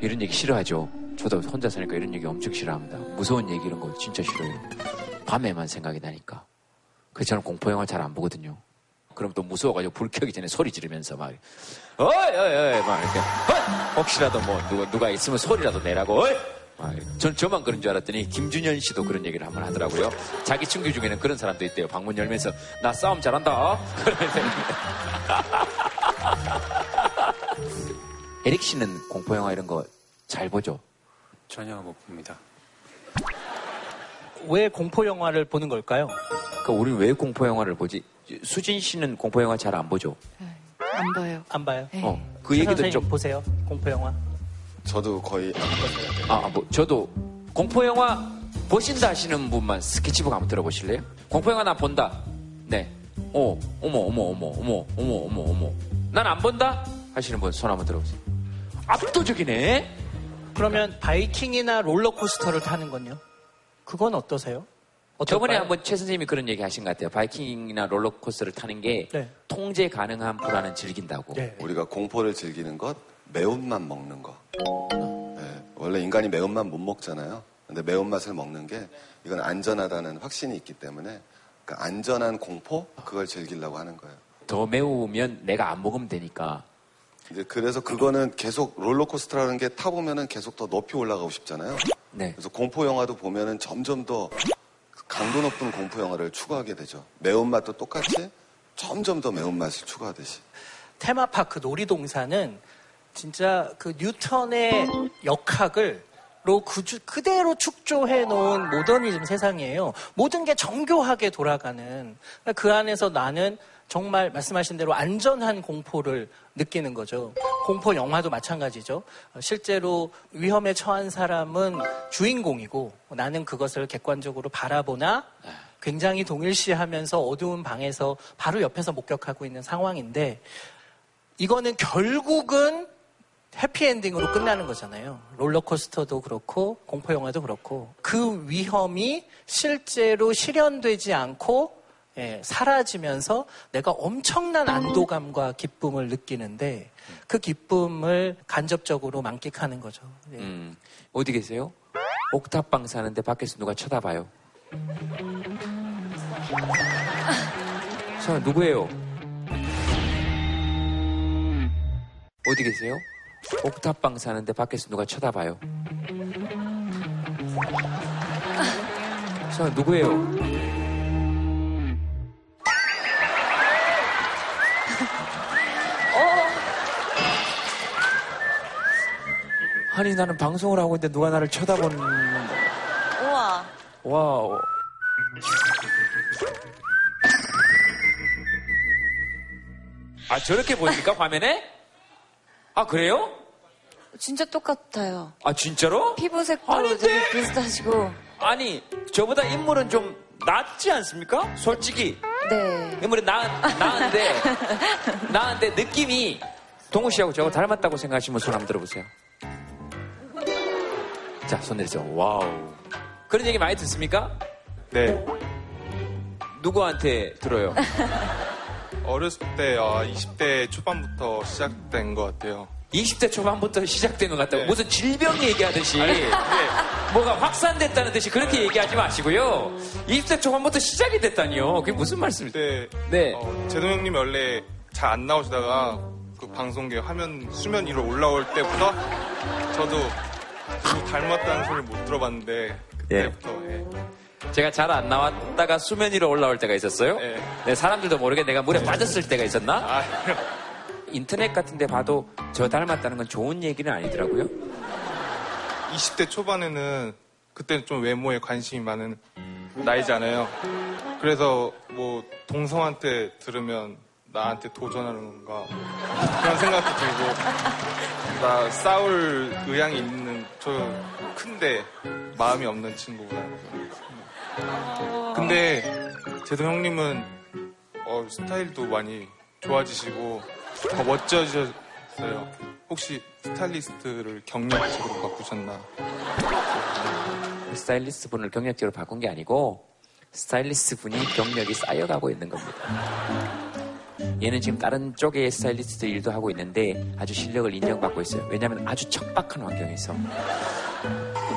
이런 얘기 싫어하죠. 저도 혼자 사니까 이런 얘기 엄청 싫어합니다. 무서운 얘기 이런 거 진짜 싫어요. 밤에만 생각이 나니까. 그래서 저는 공포 영화 잘 안 보거든요. 그럼 또 무서워가지고 불 켜기 전에 소리 지르면서 막 어이 어이 어이 막 이렇게 어이! 혹시라도 뭐 누가 누가 있으면 소리라도 내라고 어이! 막. 전 저만 그런 줄 알았더니 김준현 씨도 그런 얘기를 한번 하더라고요. 자기 친구 중에는 그런 사람도 있대요. 방문 열면서 나 싸움 잘한다. [LAUGHS] 그러면서 에릭 씨는 공포 영화 이런 거 잘 보죠? 전혀 못 봅니다. 왜 공포 영화를 보는 걸까요? 그러니까 우리는 왜 공포 영화를 보지? 수진 씨는 공포 영화 잘 안 보죠? 안 봐요. 안 봐요. 어, 그 얘기도 좀 보세요. 공포 영화. 저도 거의 아, 뭐 저도 공포 영화 보신다 하시는 분만 스케치북 한번 들어보실래요? 공포 영화 나 본다. 네. 어, 어머, 어머, 어머, 어머, 어머, 어머, 어머. 난 안 본다 하시는 분 손 한번 들어보세요. 압도적이네. 그러면 바이킹이나 롤러코스터를 타는 건요? 그건 어떠세요? 저번에 어떨까요? 한번 최 선생님이 그런 얘기 하신 것 같아요. 바이킹이나 롤러코스터를 타는 게 네. 통제 가능한 불안은 즐긴다고. 우리가 공포를 즐기는 것, 매운맛 먹는 거. 네, 원래 인간이 매운맛 못 먹잖아요. 근데 매운맛을 먹는 게 이건 안전하다는 확신이 있기 때문에 그 안전한 공포 그걸 즐기려고 하는 거예요. 더 매우면 내가 안 먹으면 되니까. 이제 그래서 그거는 계속 롤러코스터라는 게 타보면은 계속 더 높이 올라가고 싶잖아요. 네. 그래서 공포 영화도 보면은 점점 더 강도 높은 공포 영화를 추구하게 되죠. 매운맛도 똑같이 점점 더 매운맛을 추구하듯이. 테마파크 놀이동산은 진짜 그 뉴턴의 역학을 로 그주- 그대로 축조해 놓은 모더니즘 세상이에요. 모든 게 정교하게 돌아가는 그 안에서 나는 정말 말씀하신 대로 안전한 공포를 느끼는 거죠. 공포 영화도 마찬가지죠. 어, 실제로 위험에 처한 사람은 주인공이고 나는 그것을 객관적으로 바라보나 굉장히 동일시하면서 어두운 방에서 바로 옆에서 목격하고 있는 상황인데 이거는 결국은 해피엔딩으로 끝나는 거잖아요. 롤러코스터도 그렇고 공포 영화도 그렇고 그 위험이 실제로 실현되지 않고 예, 사라지면서 내가 엄청난 안도감과 기쁨을 느끼는데 그 기쁨을 간접적으로 만끽하는 거죠. 예. 음, 어디 계세요? 옥탑방 사는데 밖에서 누가 쳐다봐요. 저 누구예요? 어디 계세요? 옥탑방 사는데 밖에서 누가 쳐다봐요. 저 누구예요? 아니 나는 방송을 하고 있는데 누가 나를 쳐다보는 우와. 와우 아 저렇게 보입니까 화면에? 아 그래요? 진짜 똑같아요. 아 진짜로? 피부색도 되게 비슷하시고. 아니 저보다 인물은 좀 낫지 않습니까? 솔직히 네. 인물은 나, 나은데 나은데 느낌이 동우 씨하고 저하고 닮았다고 생각하시면 손 한번 들어보세요 자 손 내리세요 와우 그런 얘기 많이 듣습니까? 네. 누구한테 들어요? [LAUGHS] 어렸을 때 아, 20대 초반부터 시작된 것 같아요. 20대 초반부터 시작된 것 같다고 네. 무슨 질병 얘기하듯이 뭐가 확산됐다는 듯이 그렇게 얘기하지 마시고요 20대 초반부터 시작이 됐다니요 그게 무슨 말씀이세요? 네. 네. 어, 제동 형님이 원래 잘 안 나오시다가 그 방송계 화면 수면 위로 올라올 때부터 저도 닮았다는 소리를 못 들어봤는데 그때부터 예. 제가 잘 안 나왔다가 수면 위로 올라올 때가 있었어요. 네, 사람들도 모르게 내가 물에 빠졌을 때가 있었나? 인터넷 같은 데 봐도 저 닮았다는 건 좋은 얘기는 아니더라고요. 20대 초반에는 그때는 좀 외모에 관심이 많은 나이잖아요. 그래서 뭐 동성한테 들으면 나한테 도전하는 건가 그런 생각도 들고 나 싸울 의향이 있는 저 큰데 마음이 없는 친구구나. 근데 제동 형님은 어, 스타일도 많이 좋아지시고 더 멋져지셨어요. 혹시 스타일리스트를 경력직으로 바꾸셨나? 스타일리스트 분을 경력직으로 바꾼 게 아니고 스타일리스트 분이 경력이 쌓여가고 있는 겁니다. 얘는 지금 다른 쪽의 스타일리스트 일도 하고 있는데 아주 실력을 인정받고 있어요. 왜냐하면 아주 척박한 환경에서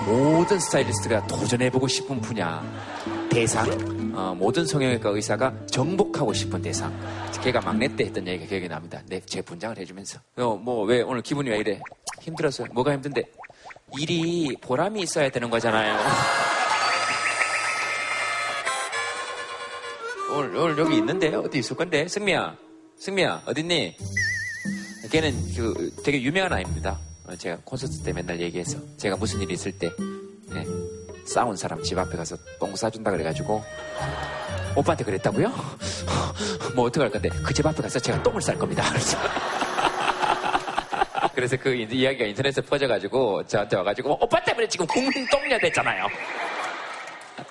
모든 스타일리스트가 도전해보고 싶은 분야 대상 어, 모든 성형외과 의사가 정복하고 싶은 대상 걔가 막내 때 했던 얘기가 기억이 납니다. 내 제 분장을 해주면서 어, 뭐왜 오늘 기분이 왜 이래 힘들었어요? 뭐가 힘든데 일이 보람이 있어야 되는 거잖아요. 오늘, 오늘 여기 있는데 어디 있을 건데 승미야 승미야 어딨니? 걔는 그 되게 유명한 아이입니다. 어, 제가 콘서트 때 맨날 얘기해서 제가 무슨 일이 있을 때 네, 싸운 사람 집 앞에 가서 똥 싸준다 그래가지고 오빠한테 그랬다고요? [LAUGHS] 뭐 어떡할 건데 그 집 앞에 가서 제가 똥을 쌀 겁니다. [LAUGHS] 그래서 그 이- 이야기가 인터넷에 퍼져가지고 저한테 와가지고 오빠 때문에 지금 국민 똥녀 됐잖아요.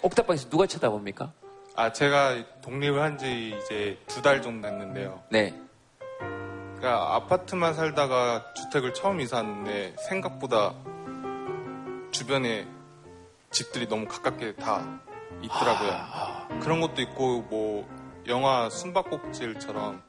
옥탑방에서 누가 쳐다봅니까? 아, 제가 독립을 한 지 이제 두 달 정도 됐는데요. 네. 그러니까 아파트만 살다가 주택을 처음 이사했는데 생각보다 주변에 집들이 너무 가깝게 다 있더라고요. 그런 것도 있고 뭐 영화 숨바꼭질처럼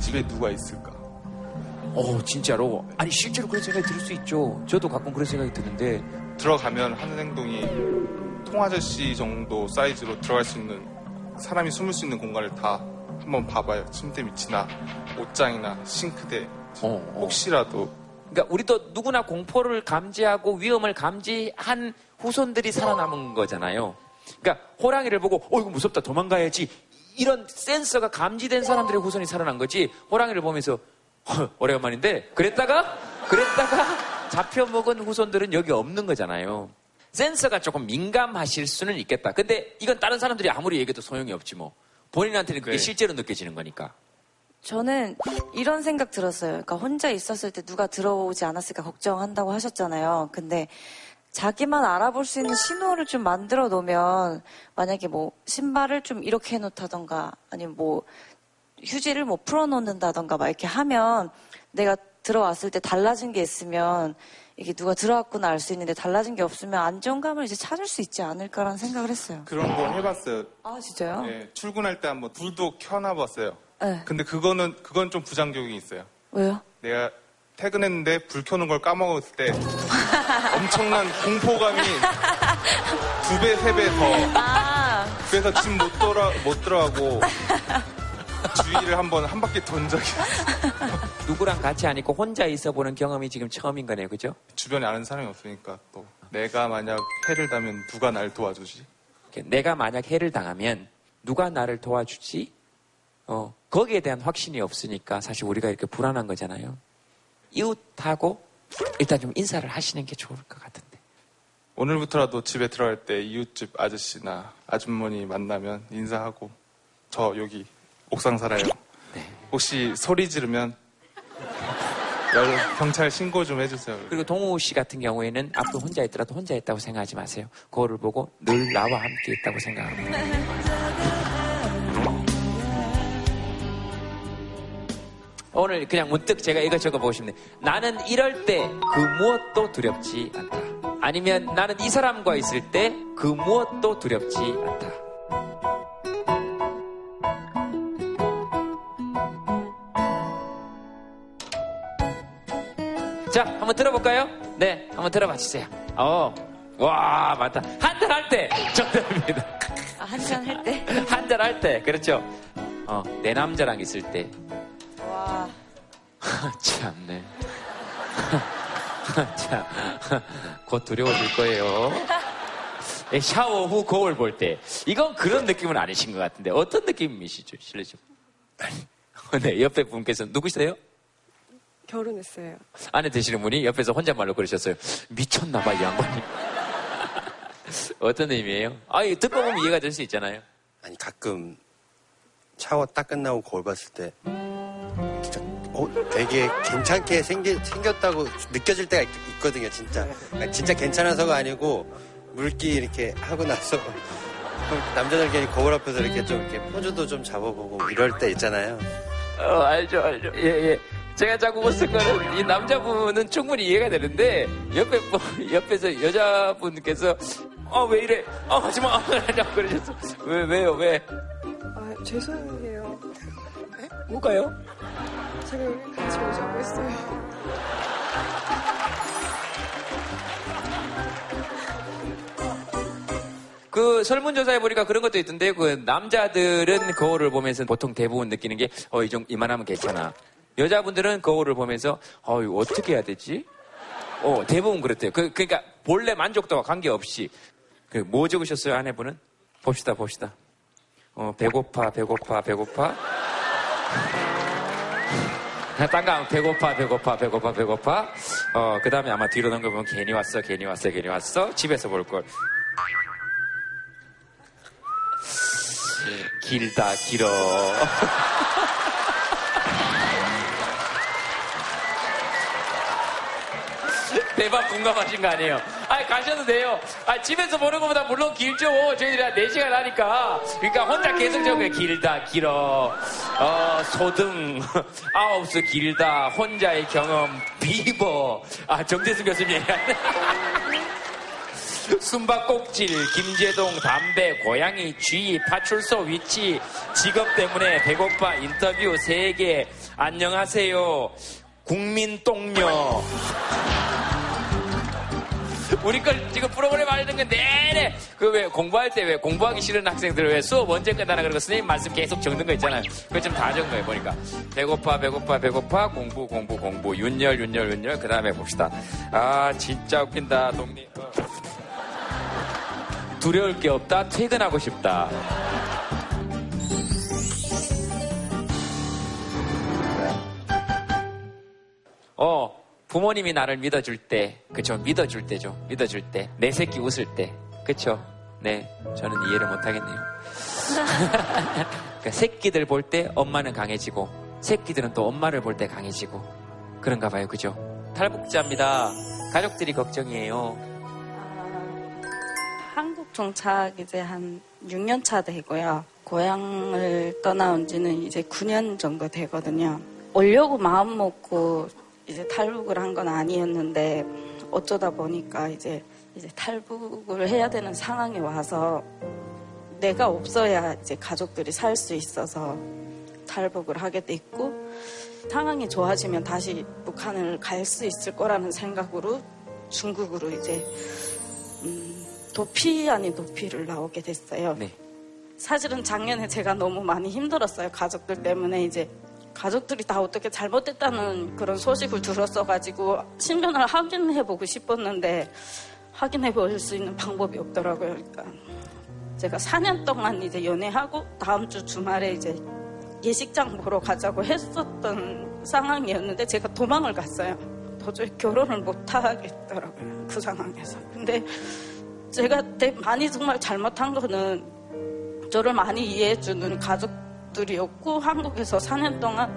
집에 누가 있을까? 어 진짜로 아니 실제로 그런 생각이 들 수 있죠. 저도 가끔 그런 생각이 드는데 들어가면 하는 행동이 통아저씨 정도 사이즈로 들어갈 수 있는 사람이 숨을 수 있는 공간을 다 한번 봐봐요. 침대 밑이나 옷장이나 싱크대 혹시라도 그러니까 우리도 누구나 공포를 감지하고 위험을 감지한 후손들이 살아남은 거잖아요. 그러니까 호랑이를 보고 어 이거 무섭다 도망가야지 이런 센서가 감지된 사람들의 후손이 살아난 거지 호랑이를 보면서 [LAUGHS] 헐, 오래간만인데 그랬다가 그랬다가 잡혀먹은 후손들은 여기 없는 거잖아요. 센서가 조금 민감하실 수는 있겠다. 근데 이건 다른 사람들이 아무리 얘기해도 소용이 없지 뭐. 본인한테는 그게 네. 실제로 느껴지는 거니까. 저는 이런 생각 들었어요. 그러니까 혼자 있었을 때 누가 들어오지 않았을까 걱정한다고 하셨잖아요. 근데 자기만 알아볼 수 있는 신호를 좀 만들어 놓으면 만약에 뭐 신발을 좀 이렇게 해놓다던가 아니면 뭐 휴지를 뭐 풀어놓는다던가 막 이렇게 하면 내가 들어왔을 때 달라진 게 있으면 이게 누가 들어왔구나 알 수 있는데 달라진 게 없으면 안정감을 이제 찾을 수 있지 않을까라는 생각을 했어요. 그런 거 해봤어요. 아 진짜요? 네, 출근할 때 한번 불도 켜놔봤어요. 네. 근데 그거는 그건 좀 부작용이 있어요. 왜요? 내가 퇴근했는데 불 켜는 걸 까먹었을 때 엄청난 공포감이 두 배, 세 배 더. 아. 그래서 집 못 돌아 못 들어가고 주위를 한번 한 바퀴 돈 적이. 누구랑 같이 안 있고 혼자 있어 보는 경험이 지금 처음인 거네요. 그죠? 주변에 아는 사람이 없으니까 또 내가 만약 해를 다면 누가 날 도와주지? 내가 만약 해를 당하면 누가 나를 도와주지? 어, 거기에 대한 확신이 없으니까 사실 우리가 이렇게 불안한 거잖아요. 이웃하고 일단 좀 인사를 하시는 게 좋을 것 같은데. 오늘부터라도 집에 들어갈 때 이웃집 아저씨나 아주머니 만나면 인사하고 저 여기 옥상 살아요. 혹시 소리 지르면 여- 경찰 신고 좀 해주세요. 그리고 동우 씨 같은 경우에는 앞으로 혼자 있더라도 혼자 있다고 생각하지 마세요. 그거를 보고 늘 나와 함께 있다고 생각합니다. [LAUGHS] 오늘 그냥 문득 제가 이거 적어보고 싶네. 나는 이럴 때 그 무엇도 두렵지 않다. 아니면 나는 이 사람과 있을 때 그 무엇도 두렵지 않다. 자, 한번 들어볼까요? 네, 한번 들어봐 주세요. 어, 와, 맞다. 한잔 할 때, 정답입니다. 아, 한잔 할 때? [LAUGHS] 한잔 할 때, 그렇죠. 어, 내 남자랑 있을 때. [LAUGHS] 와. 참네. [LAUGHS] 참, 곧 두려워질 거예요. 예, 샤워 후 거울 볼 때. 이건 그런 느낌은 아니신 것 같은데, 어떤 느낌이시죠, 실례죠? [LAUGHS] 네, 옆에 분께서 누구세요? 결혼했어요. 아내 되시는 분이 옆에서 혼잣말로 그러셨어요. 미쳤나봐, 이 양반이. 어떤 의미예요? 아, 듣고 보면 이해가 될 수 있잖아요. 아니 가끔 샤워 딱 끝나고 거울 봤을 때 어, 되게 괜찮게 생기, 생겼다고 느껴질 때가 있, 거든요 진짜 진짜 괜찮아서가 아니고 물기 이렇게 하고 나서 [LAUGHS] 남자들 괜히 거울 앞에서 이렇게 좀 이렇게 포즈도 좀 잡아보고 이럴 때 있잖아요 어, 알죠, 알죠. 예, 예. 제가 자꾸 웃은 거는 이 남자분은 충분히 이해가 되는데 옆에 분- [LAUGHS] 옆에서 여자분께서 어 왜 이래? 어 하지 마. [LAUGHS] 라고 그러셨어. 왜 왜요? 왜? 아, 죄송해요. 뭐가요? 여기 같이 오자고 했어요. 그 설문조사해 보니까 그런 것도 있던데 그 남자들은 거울을 보면서 보통 대부분 느끼는 게 어 이 정도 이만하면 괜찮아. 여자분들은 거울을 보면서 어 어떻게 해야 되지? 어 대부분 그렇대요. 그 그러니까 본래 만족도와 관계없이 그 뭐 적으셨어요 아내분은? 봅시다 봅시다. 어, 배고파, 배고파, 배고파. [LAUGHS] 딴거 배고파, 배고파, 배고파, 배고파. 어, 그 다음에 아마 뒤로 넘겨보면 괜히 왔어, 괜히 왔어, 괜히 왔어. 집에서 볼 걸. 길다, 길어. [LAUGHS] 대박 공감하신 거 아니에요? 아 가셔도 돼요. 아, 집에서 보는 것보다 물론 길죠. 저희들이 한 4시간 하니까. 그러니까 혼자 계속 적어요. 길다, 길어. 어, 소등. [LAUGHS] 아홉수 길다. 혼자의 경험. 비버. 아, 정재승 교수님. [LAUGHS] 숨바꼭질, 김제동, 담배, 고양이, 쥐, 파출소 위치, 직업 때문에 배고파, 인터뷰 3개, 안녕하세요. 국민 똥녀. 우리 걸 지금 프로그램 하려는 건 내내 그 왜 공부할 때 왜 공부하기 싫은 학생들 왜 수업 언제 끝나나 그러고 선생님 말씀 계속 적는 거 있잖아요. 그거 좀 다 적은 거예요. 보니까 배고파 배고파 배고파 공부 공부 공부 윤열 윤열 윤열 그 다음에 봅시다. 아 진짜 웃긴다 동네. 어. 두려울 게 없다 퇴근하고 싶다. 어, 부모님이 나를 믿어줄 때, 그쵸, 믿어줄 때죠. 믿어줄 때. 내 새끼 웃을 때. 그쵸. 네, 저는 이해를 못하겠네요. [LAUGHS] 그러니까 새끼들 볼 때 엄마는 강해지고, 새끼들은 또 엄마를 볼 때 강해지고, 그런가 봐요. 그죠? 탈북자입니다. 가족들이 걱정이에요. 한국 정착 이제 한 6년 차 되고요. 고향을 떠나온 지는 이제 9년 정도 되거든요. 오려고 마음 먹고 이제 탈북을 한 건 아니었는데 어쩌다 보니까 이제 이제 탈북을 해야 되는 상황에 와서 내가 없어야 이제 가족들이 살 수 있어서 탈북을 하게 됐고 상황이 좋아지면 다시 북한을 갈 수 있을 거라는 생각으로 중국으로 이제 음, 도피 아닌 도피를 나오게 됐어요. 네. 사실은 작년에 제가 너무 많이 힘들었어요. 가족들 때문에 이제 가족들이 다 어떻게 잘못됐다는 그런 소식을 들었어가지고 신변을 확인해보고 싶었는데 확인해볼 수 있는 방법이 없더라고요. 그러니까 제가 4년 동안 이제 연애하고 다음 주 주말에 이제 예식장 보러 가자고 했었던 상황이었는데 제가 도망을 갔어요. 도저히 결혼을 못 하겠더라고요. 그 상황에서. 근데 제가 많이 정말 잘못한 거는 저를 많이 이해해주는 가족 들이었고 한국에서 4년 동안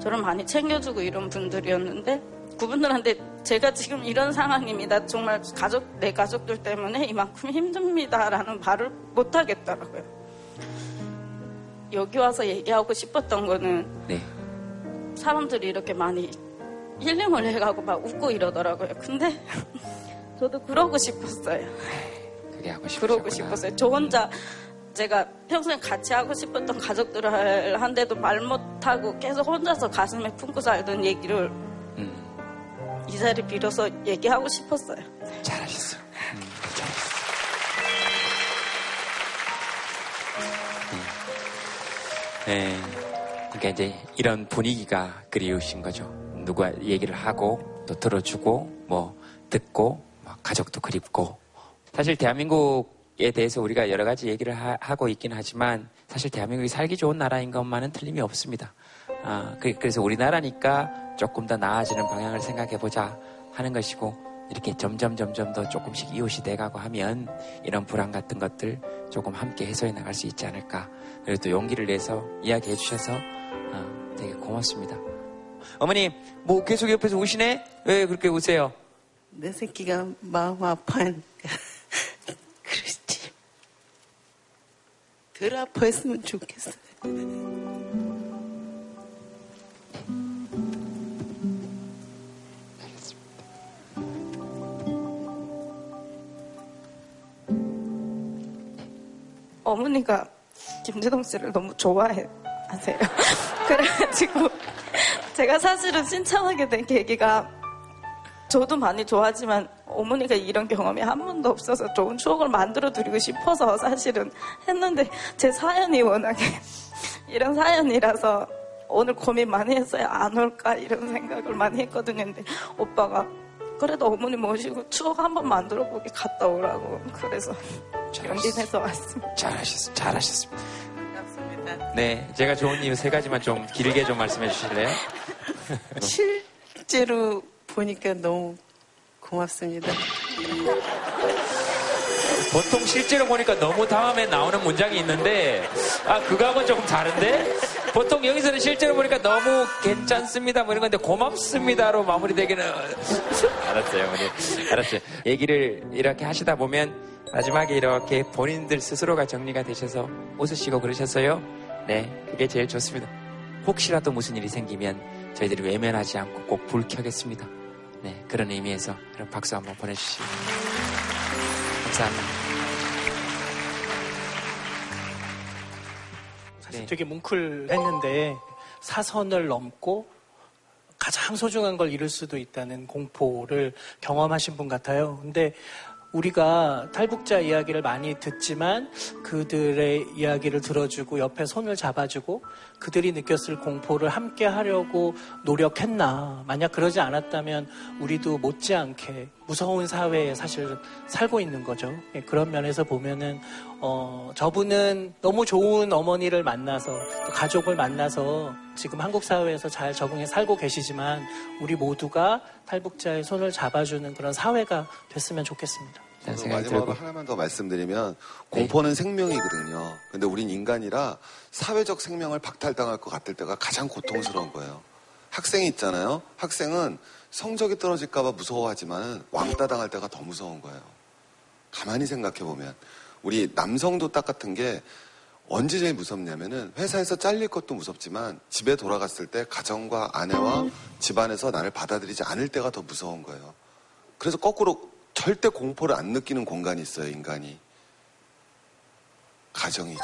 저를 많이 챙겨주고 이런 분들이었는데 그분들한테 제가 지금 이런 상황입니다. 정말 가족 내 가족들 때문에 이만큼 힘듭니다라는 말을 못 하겠더라고요. 여기 와서 얘기하고 싶었던 거는 네. 사람들이 이렇게 많이 힐링을 해가고 막 웃고 이러더라고요. 근데 [LAUGHS] 저도 그러고 싶었어요. 그게 하고 싶 그러고 싶었어요. 저 혼자 제가 평소에 같이 하고 싶었던 가족들을 한데도 말 못하고 계속 혼자서 가슴에 품고 살던 얘기를 이 자리 빌어서 얘기하고 싶었어요. 잘하셨어요. 네. 그러니까 이제 이런 분위기가 그리우신 거죠. 누가 얘기를 하고 또 들어주고 뭐 듣고 뭐 가족도 그립고 사실 대한민국 에 대해서 우리가 여러 가지 얘기를 하, 고 있긴 하지만 사실 대한민국이 살기 좋은 나라인 것만은 틀림이 없습니다. 아, 그, 그래서 우리나라니까 조금 더 나아지는 방향을 생각해 보자 하는 것이고 이렇게 점점 점점 더 조금씩 이웃이 돼가고 하면 이런 불안 같은 것들 조금 함께 해소해 나갈 수 있지 않을까. 그리고 또 용기를 내서 이야기해 주셔서 어, 되게 고맙습니다. 어머니, 뭐 계속 옆에서 우시네? 왜 그렇게 우세요? 내 새끼가 마음 아파하니까 [LAUGHS] 그렇지. 덜 아파했으면 좋겠어. 어머니가 김재동 씨를 너무 좋아해 하세요. [LAUGHS] 그래가지고 제가 사실은 신청하게 된 계기가 저도 많이 좋아하지만 어머니가 이런 경험이 한 번도 없어서 좋은 추억을 만들어 드리고 싶어서 사실은 했는데 제 사연이 워낙에 [LAUGHS] 이런 사연이라서 오늘 고민 많이 했어요. 안 올까 이런 생각을 많이 했거든요. 근데 오빠가 그래도 어머니 모시고 추억 한번 만들어 보기 갔다 오라고 그래서 용기 내서 왔습니다. 잘하셨습니다. 잘하셨습니다. 네, 제가 좋은 이유 세 가지만 좀 길게 좀 말씀해 주실래요? 실제로 보니까 너무 고맙습니다. 보통 실제로 보니까 너무 다음에 나오는 문장이 있는데, 아, 그거하고는 조금 다른데? 보통 여기서는 실제로 보니까 너무 괜찮습니다, 뭐 이런 건데, 고맙습니다로 마무리되기는. [LAUGHS] 알았어요, 어머니. 알았어요. 얘기를 이렇게 하시다 보면, 마지막에 이렇게 본인들 스스로가 정리가 되셔서 웃으시고 그러셨어요? 네, 그게 제일 좋습니다. 혹시라도 무슨 일이 생기면 저희들이 외면하지 않고 꼭 불 켜겠습니다. 네, 그런 의미에서 여러분 박수 한번 보내주시기 감사합니다. 사실 되게 뭉클했는데 사선을 넘고 가장 소중한 걸 잃을 수도 있다는 공포를 경험하신 분 같아요. 근데 우리가 탈북자 이야기를 많이 듣지만 그들의 이야기를 들어주고 옆에 손을 잡아주고 그들이 느꼈을 공포를 함께 하려고 노력했나. 만약 그러지 않았다면 우리도 못지않게 무서운 사회에 사실 살고 있는 거죠. 예, 그런 면에서 보면은, 어, 저분은 너무 좋은 어머니를 만나서, 가족을 만나서 지금 한국 사회에서 잘 적응해 살고 계시지만 우리 모두가 탈북자의 손을 잡아주는 그런 사회가 됐으면 좋겠습니다. 그래서 마지막으로 하나만 더 말씀드리면 공포는 생명이거든요. 근데 우린 인간이라 사회적 생명을 박탈당할 것 같을 때가 가장 고통스러운 거예요. 학생이 있잖아요. 학생은 성적이 떨어질까봐 무서워하지만 왕따 당할 때가 더 무서운 거예요. 가만히 생각해 보면 우리 남성도 딱 같은 게 언제 제일 무섭냐면은 회사에서 잘릴 것도 무섭지만 집에 돌아갔을 때 가정과 아내와 집안에서 나를 받아들이지 않을 때가 더 무서운 거예요. 그래서 거꾸로 절대 공포를 안 느끼는 공간이 있어요, 인간이. 가정이죠.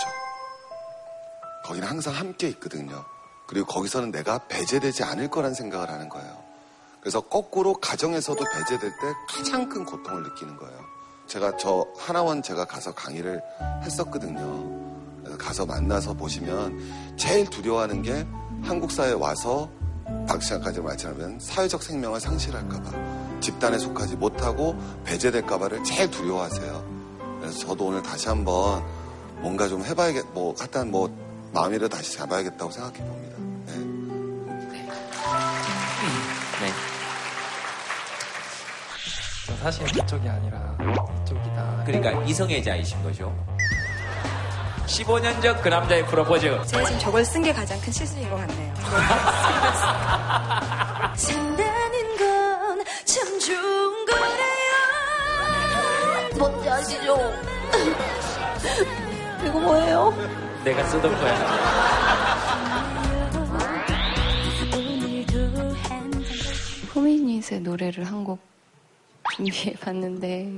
거기는 항상 함께 있거든요. 그리고 거기서는 내가 배제되지 않을 거란 생각을 하는 거예요. 그래서 거꾸로 가정에서도 배제될 때 가장 큰 고통을 느끼는 거예요. 제가 저 하나원 제가 가서 강의를 했었거든요. 가서 만나서 보시면 제일 두려워하는 게 한국 사회에 와서 박 시장까지 말처럼 사회적 생명을 상실할까봐 집단에 속하지 못하고 배제될까봐를 제일 두려워하세요. 그래서 저도 오늘 다시 한번 뭔가 좀 해봐야겠, 뭐, 하여튼 뭐, 마음이라도 다시 잡아야겠다고 생각해 봅니다. 네. 저 사실 그쪽이 아니라 이쪽이다. 그러니까 이성애자이신 거죠. 15년 전 그 남자의 프로포즈. 제가 지금 저걸 쓴 게 가장 큰 실수인 것 같네요. [LAUGHS] [LAUGHS] 아시죠? [LAUGHS] 이거 뭐예요? 내가 쓰던 거야. 포미닛의 노래를 한 곡 준비해 봤는데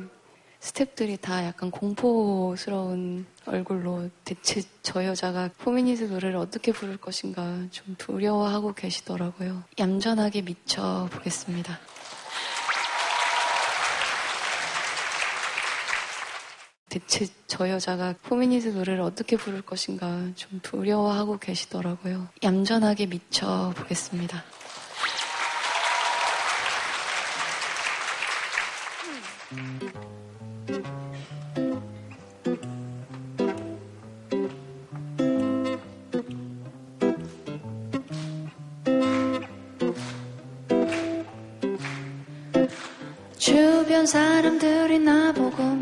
스탭들이 다 약간 공포스러운 얼굴로 대체 저 여자가 포미닛의 노래를 어떻게 부를 것인가 좀 두려워하고 계시더라고요. 얌전하게 미쳐 보겠습니다. 대체 저 여자가 포미닛의 노래를 어떻게 부를 것인가 좀 두려워하고 계시더라고요. 얌전하게 미쳐 보겠습니다.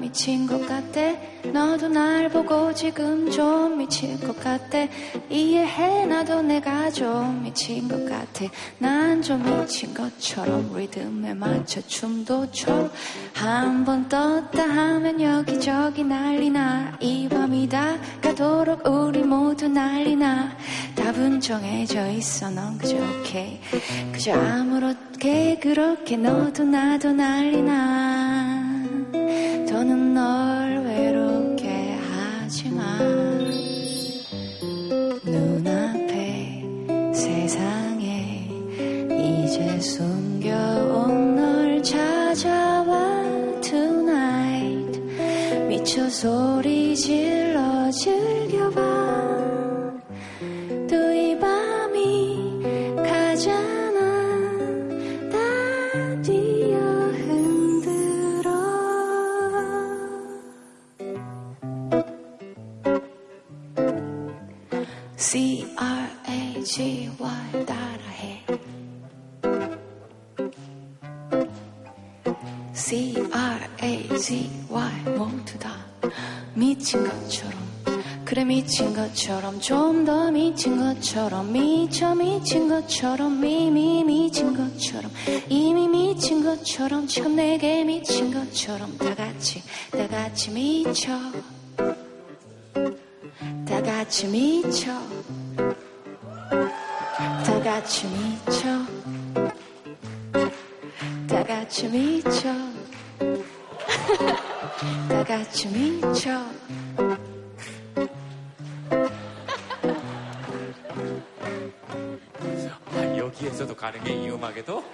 미친 것 같대 너도 날 보고 지금 좀 미칠 것 같대 이해해 나도 내가 좀 미친 것 같아. 난 좀 미친 것처럼 리듬에 맞춰 춤도 춰. 한 번 떴다 하면 여기저기 난리나. 이 밤이 다 가도록 우리 모두 난리나. 답은 정해져 있어 넌 그저 오케이. 그저 아무렇게 그렇게 너도 나도 난리나 더 미친 것처럼 좀 더 미친 것처럼 미쳐 미친 것처럼 미미 미친 것처럼 이미 미친 것처럼 참 내게 미친 것처럼 다 같이 다 같이 미쳐. 다 같이 미쳐. 다 같이 미쳐. 다 같이 미쳐. [LAUGHS] 다 같이 미쳐 가능해 이 음악에도?